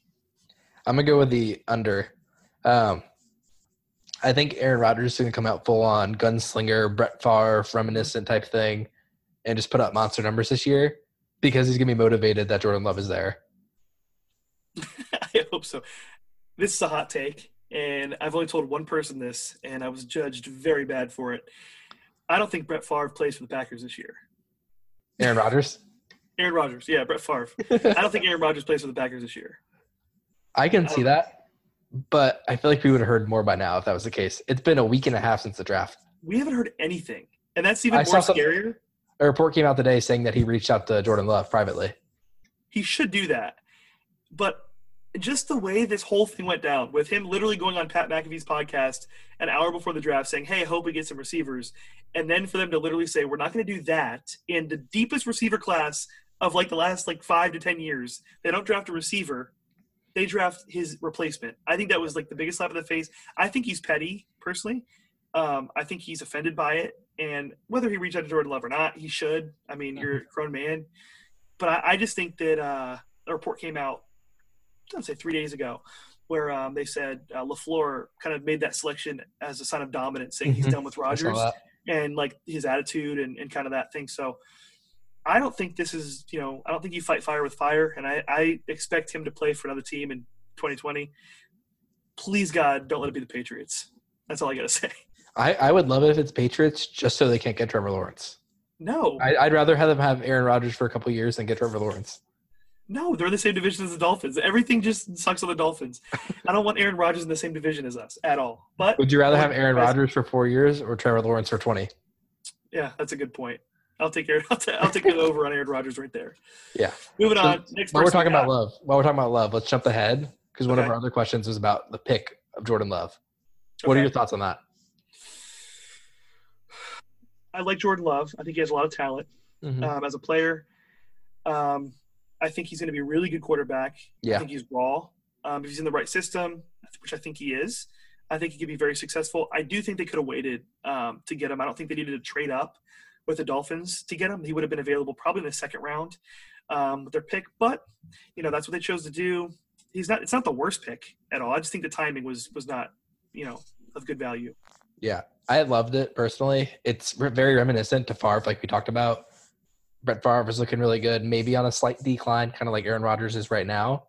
I'm gonna go with the under. Um, I think Aaron Rodgers is gonna come out full on gunslinger, Brett Favre, reminiscent type thing, and just put up monster numbers this year because he's gonna be motivated that Jordan Love is there. [LAUGHS] I hope so. This is a hot take, and I've only told one person this, and I was judged very bad for it. I don't think Brett Favre plays for the Packers this year. Aaron Rodgers. [LAUGHS] Aaron Rodgers, yeah, Brett Favre. I don't think Aaron Rodgers plays for the Packers this year. I can see that, but I feel like we would have heard more by now if that was the case. It's been a week and a half since the draft. We haven't heard anything, and that's even I more scarier. A report came out today saying that he reached out to Jordan Love privately. He should do that, but just the way this whole thing went down, with him literally going on Pat McAfee's podcast an hour before the draft, saying, "Hey, I hope we get some receivers," and then for them to literally say, "We're not going to do that," in the deepest receiver class of like the last like five to ten years, they don't draft a receiver. They draft his replacement. I think that was like the biggest slap in the face. I think he's petty, personally. Um, I think he's offended by it, and whether he reached out to Jordan Love or not, he should. I mean, you're a grown man, but I, I just think that uh, a report came out, I'd say three days ago, where um, they said uh, Lafleur kind of made that selection as a sign of dominance, saying he's Mhm. done with I saw Rodgers that. and like his attitude and, and kind of that thing. So I don't think this is, you know, I don't think you fight fire with fire, and I, I expect him to play for another team in 2020. Please God, don't let it be the Patriots. That's all I gotta [LAUGHS] say. I, I would love it if it's Patriots just so they can't get Trevor Lawrence. No, I, I'd rather have them have Aaron Rodgers for a couple years than get Trevor Lawrence. No, they're in the same division as the Dolphins. Everything just sucks on the Dolphins. I don't want Aaron Rodgers in the same division as us at all. But Would you rather have Aaron Rodgers for four years or Trevor Lawrence for 20? yeah, that's a good point. I'll take care. [LAUGHS] I'll, ta- I'll take it [LAUGHS] over on Aaron Rodgers right there. Yeah. Moving So, on. Next While we're we talking about love, while we're talking about love, let's jump ahead because one of our other questions was about the pick of Jordan Love. What are your thoughts on that? I like Jordan Love. I think he has a lot of talent Mhm. um, as a player. Um, I think he's going to be a really good quarterback. I think he's raw. Um, if he's in the right system, which I think he is, I think he could be very successful. I do think they could have waited um, to get him. I don't think they needed to trade up with the Dolphins to get him. He would have been available probably in the second round um, with their pick. But you know that's what they chose to do. He's not. It's not the worst pick at all. I just think the timing was was not you know of good value. Yeah, I loved it personally. It's very reminiscent to Favre, like we talked about. Brett Favre is looking really good, maybe on a slight decline, kind of like Aaron Rodgers is right now,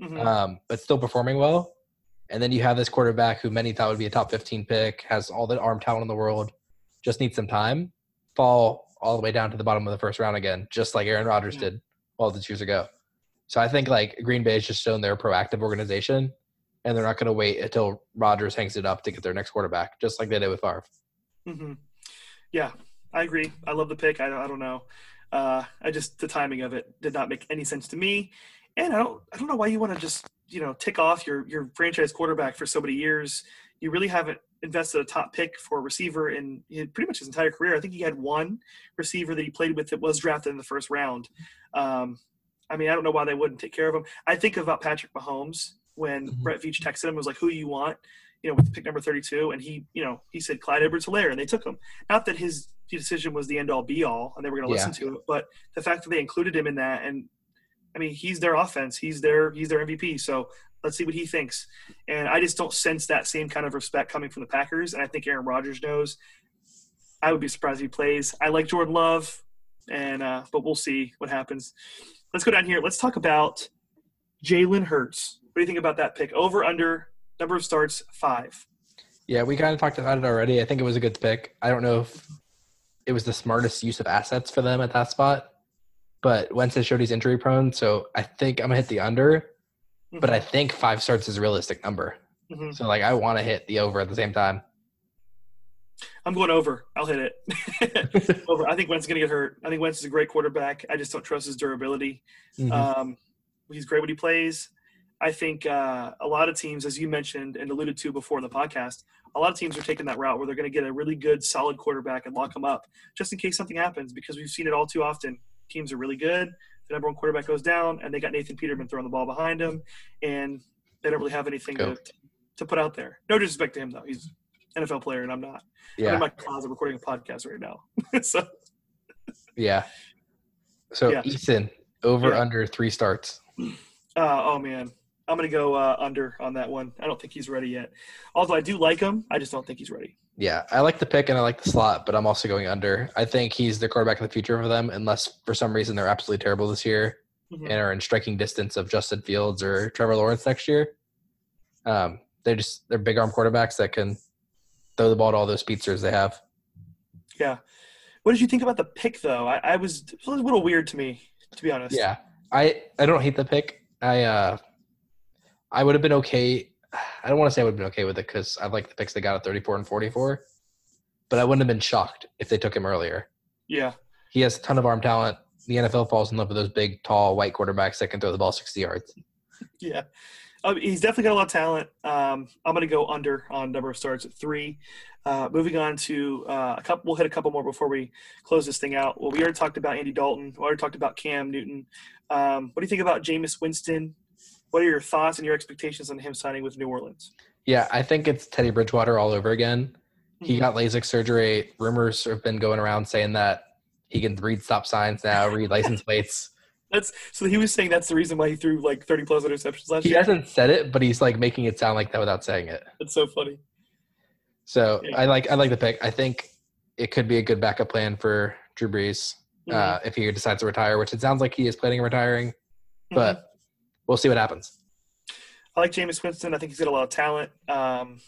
Mhm. um, but still performing well. And then you have this quarterback who many thought would be a top 15 pick, has all the arm talent in the world, just needs some time, fall all the way down to the bottom of the first round again, just like Aaron Rodgers Yeah. did all these years ago. So I think like Green Bay has just shown they're a proactive organization, and they're not going to wait until Rodgers hangs it up to get their next quarterback, just like they did with Favre. hmm Yeah, I agree. I love the pick. I I don't know. Uh, I just the timing of it did not make any sense to me, and I don't I don't know why you want to just you know tick off your your franchise quarterback for so many years. You really haven't invested a top pick for a receiver in, in pretty much his entire career. I think he had one receiver that he played with that was drafted in the first round. Um, I mean, I don't know why they wouldn't take care of him. I think about Patrick Mahomes when Mhm. Brett Veach texted him and was like, "Who you want?" You know, with pick number thirty-two, and he, you know, he said Clyde Edwards-Helaire, and they took him. Not that his decision was the end-all, be-all, and they were going to Yeah. listen to it, but the fact that they included him in that, and I mean, he's their offense, he's their he's their MVP. So let's see what he thinks. And I just don't sense that same kind of respect coming from the Packers, and I think Aaron Rodgers knows. I would be surprised if he plays. I like Jordan Love, and uh, but we'll see what happens. Let's go down here. Let's talk about Jalen Hurts. What do you think about that pick? Over under number of starts five. Yeah, we kind of talked about it already. I think it was a good pick. I don't know if it was the smartest use of assets for them at that spot, but Wentz has showed he's injury prone, so I think I'm gonna hit the under. But I think five starts is a realistic number. Mhm. So like I want to hit the over at the same time. I'm going over. I'll hit it. [LAUGHS] over. I think Wentz is going to get hurt. I think Wentz is a great quarterback. I just don't trust his durability. Mhm. Um, he's great when he plays. I think uh, a lot of teams, as you mentioned and alluded to before in the podcast, a lot of teams are taking that route where they're going to get a really good, solid quarterback and lock him up just in case something happens because we've seen it all too often. Teams are really good. The number one quarterback goes down, and they got Nathan Peterman throwing the ball behind him, and they don't really have anything to, to put out there. No disrespect to him, though. He's an NFL player, and I'm not. I'm in yeah, my closet recording a podcast right now. [LAUGHS] so yeah. So Yeah. Eason over Yeah. under three starts. Uh, oh man, I'm gonna go uh, under on that one. I don't think he's ready yet. Although I do like him, I just don't think he's ready. Yeah, I like the pick and I like the slot, but I'm also going under. I think he's the quarterback of the future for them, unless for some reason they're absolutely terrible this year Mhm. and are in striking distance of Justin Fields or Trevor Lawrence next year. Um, they're just they're big arm quarterbacks that can throw the ball to all those speedsters they have. Yeah. What did you think about the pick though? I, I was it was a little weird to me, to be honest. Yeah, I I don't hate the pick. I uh I would have been okay. [SIGHS] I don't want to say I would have been okay with it because I like the picks they got at 34 and 44, but I wouldn't have been shocked if they took him earlier. Yeah. He has a ton of arm talent. The NFL falls in love with those big, tall, white quarterbacks that can throw the ball 60 yards. [LAUGHS] Yeah. Um, he's definitely got a lot of talent. Um, I'm going to go under on number of starts at three. Uh, moving on to uh, a couple, we'll hit a couple more before we close this thing out. Well, we already talked about Andy Dalton. We already talked about Cam Newton. Um, what do you think about Jameis Winston? What are your thoughts and your expectations on him signing with New Orleans? Yeah, I think it's Teddy Bridgewater all over again. He Mhm. got LASIK surgery. Rumors have been going around saying that he can read stop signs now, read license [LAUGHS] plates. That's so he was saying that's the reason why he threw like 30 plus interceptions last He year. He hasn't said it, but he's like making it sound like that without saying it. That's so funny. So Yeah. I like I like the pick. I think it could be a good backup plan for Drew Brees Mhm. uh, if he decides to retire, which it sounds like he is planning on retiring. But we'll see what happens. I like Jameis Winston. I think he's got a lot of talent. Um,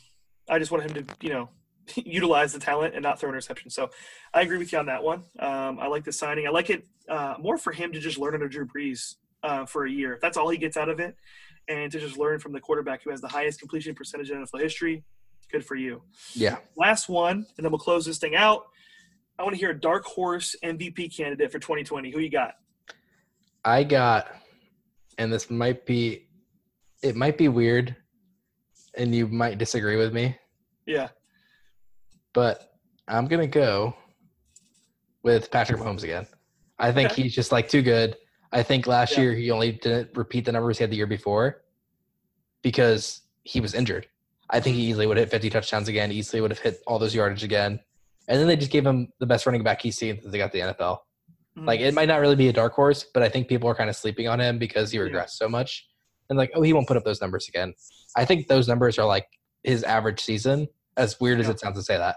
I just want him to, you know, [LAUGHS] utilize the talent and not throw interceptions. So I agree with you on that one. Um, I like the signing. I like it uh, more for him to just learn under Drew Brees uh, for a year. If that's all he gets out of it, and to just learn from the quarterback who has the highest completion percentage in NFL history, good for you. Yeah. Last one, and then we'll close this thing out. I want to hear a dark horse MVP candidate for 2020. Who you got? I got, and this might be, it might be weird, and you might disagree with me, Yeah. but I'm gonna go with Patrick Mahomes again. I think Okay. he's just like too good. I think last Yeah. year he only didn't repeat the numbers he had the year before because he was injured. I think he easily would have hit 50 touchdowns again, easily would have hit all those yardage again. And then they just gave him the best running back he's seen since they got the NFL. Mhm. Like it might not really be a dark horse, but I think people are kind of sleeping on him because he Yeah. regressed so much. And like, oh, he won't put up those numbers again. I think those numbers are like his average season. As weird as it sounds to say that.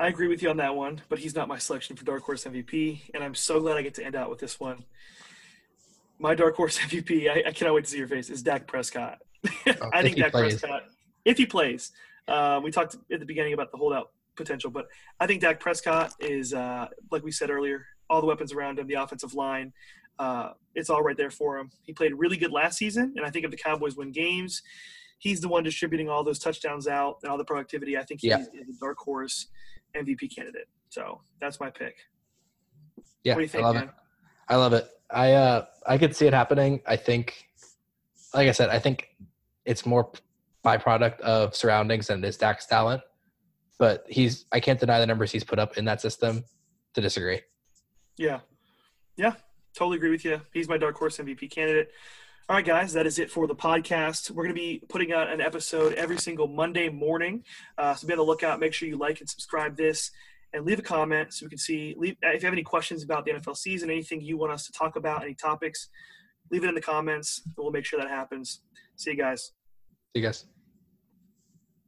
I agree with you on that one, but he's not my selection for dark horse MVP, and I'm so glad I get to end out with this one. My dark horse [LAUGHS] MVP, I, I cannot wait to see your face, is Dak Prescott. [LAUGHS] Oh, I think Dak plays. Prescott, if he plays, um, we talked at the beginning about the holdout potential, but I think Dak Prescott is, uh, like we said earlier, all the weapons around him, the offensive line, uh, it's all right there for him. He played really good last season, and I think if the Cowboys win games, he's the one distributing all those touchdowns out and all the productivity. I think he's Yeah. a dark horse MVP candidate. So that's my pick. Yeah, What do you think, I love man? it. I love it. I uh I could see it happening. I think like I said, I think it's more byproduct of surroundings than it is Dak's talent. But he's I can't deny the numbers he's put up in that system to disagree. Yeah. Yeah. Totally agree with you. He's my dark horse MVP candidate. All right, guys, that is it for the podcast. We're going to be putting out an episode every single Monday morning. Uh, so be on the lookout. Make sure you like and subscribe this and leave a comment so we can see. Leave, if you have any questions about the NFL season, anything you want us to talk about, any topics, leave it in the comments. We'll make sure that happens. See you guys. See you guys.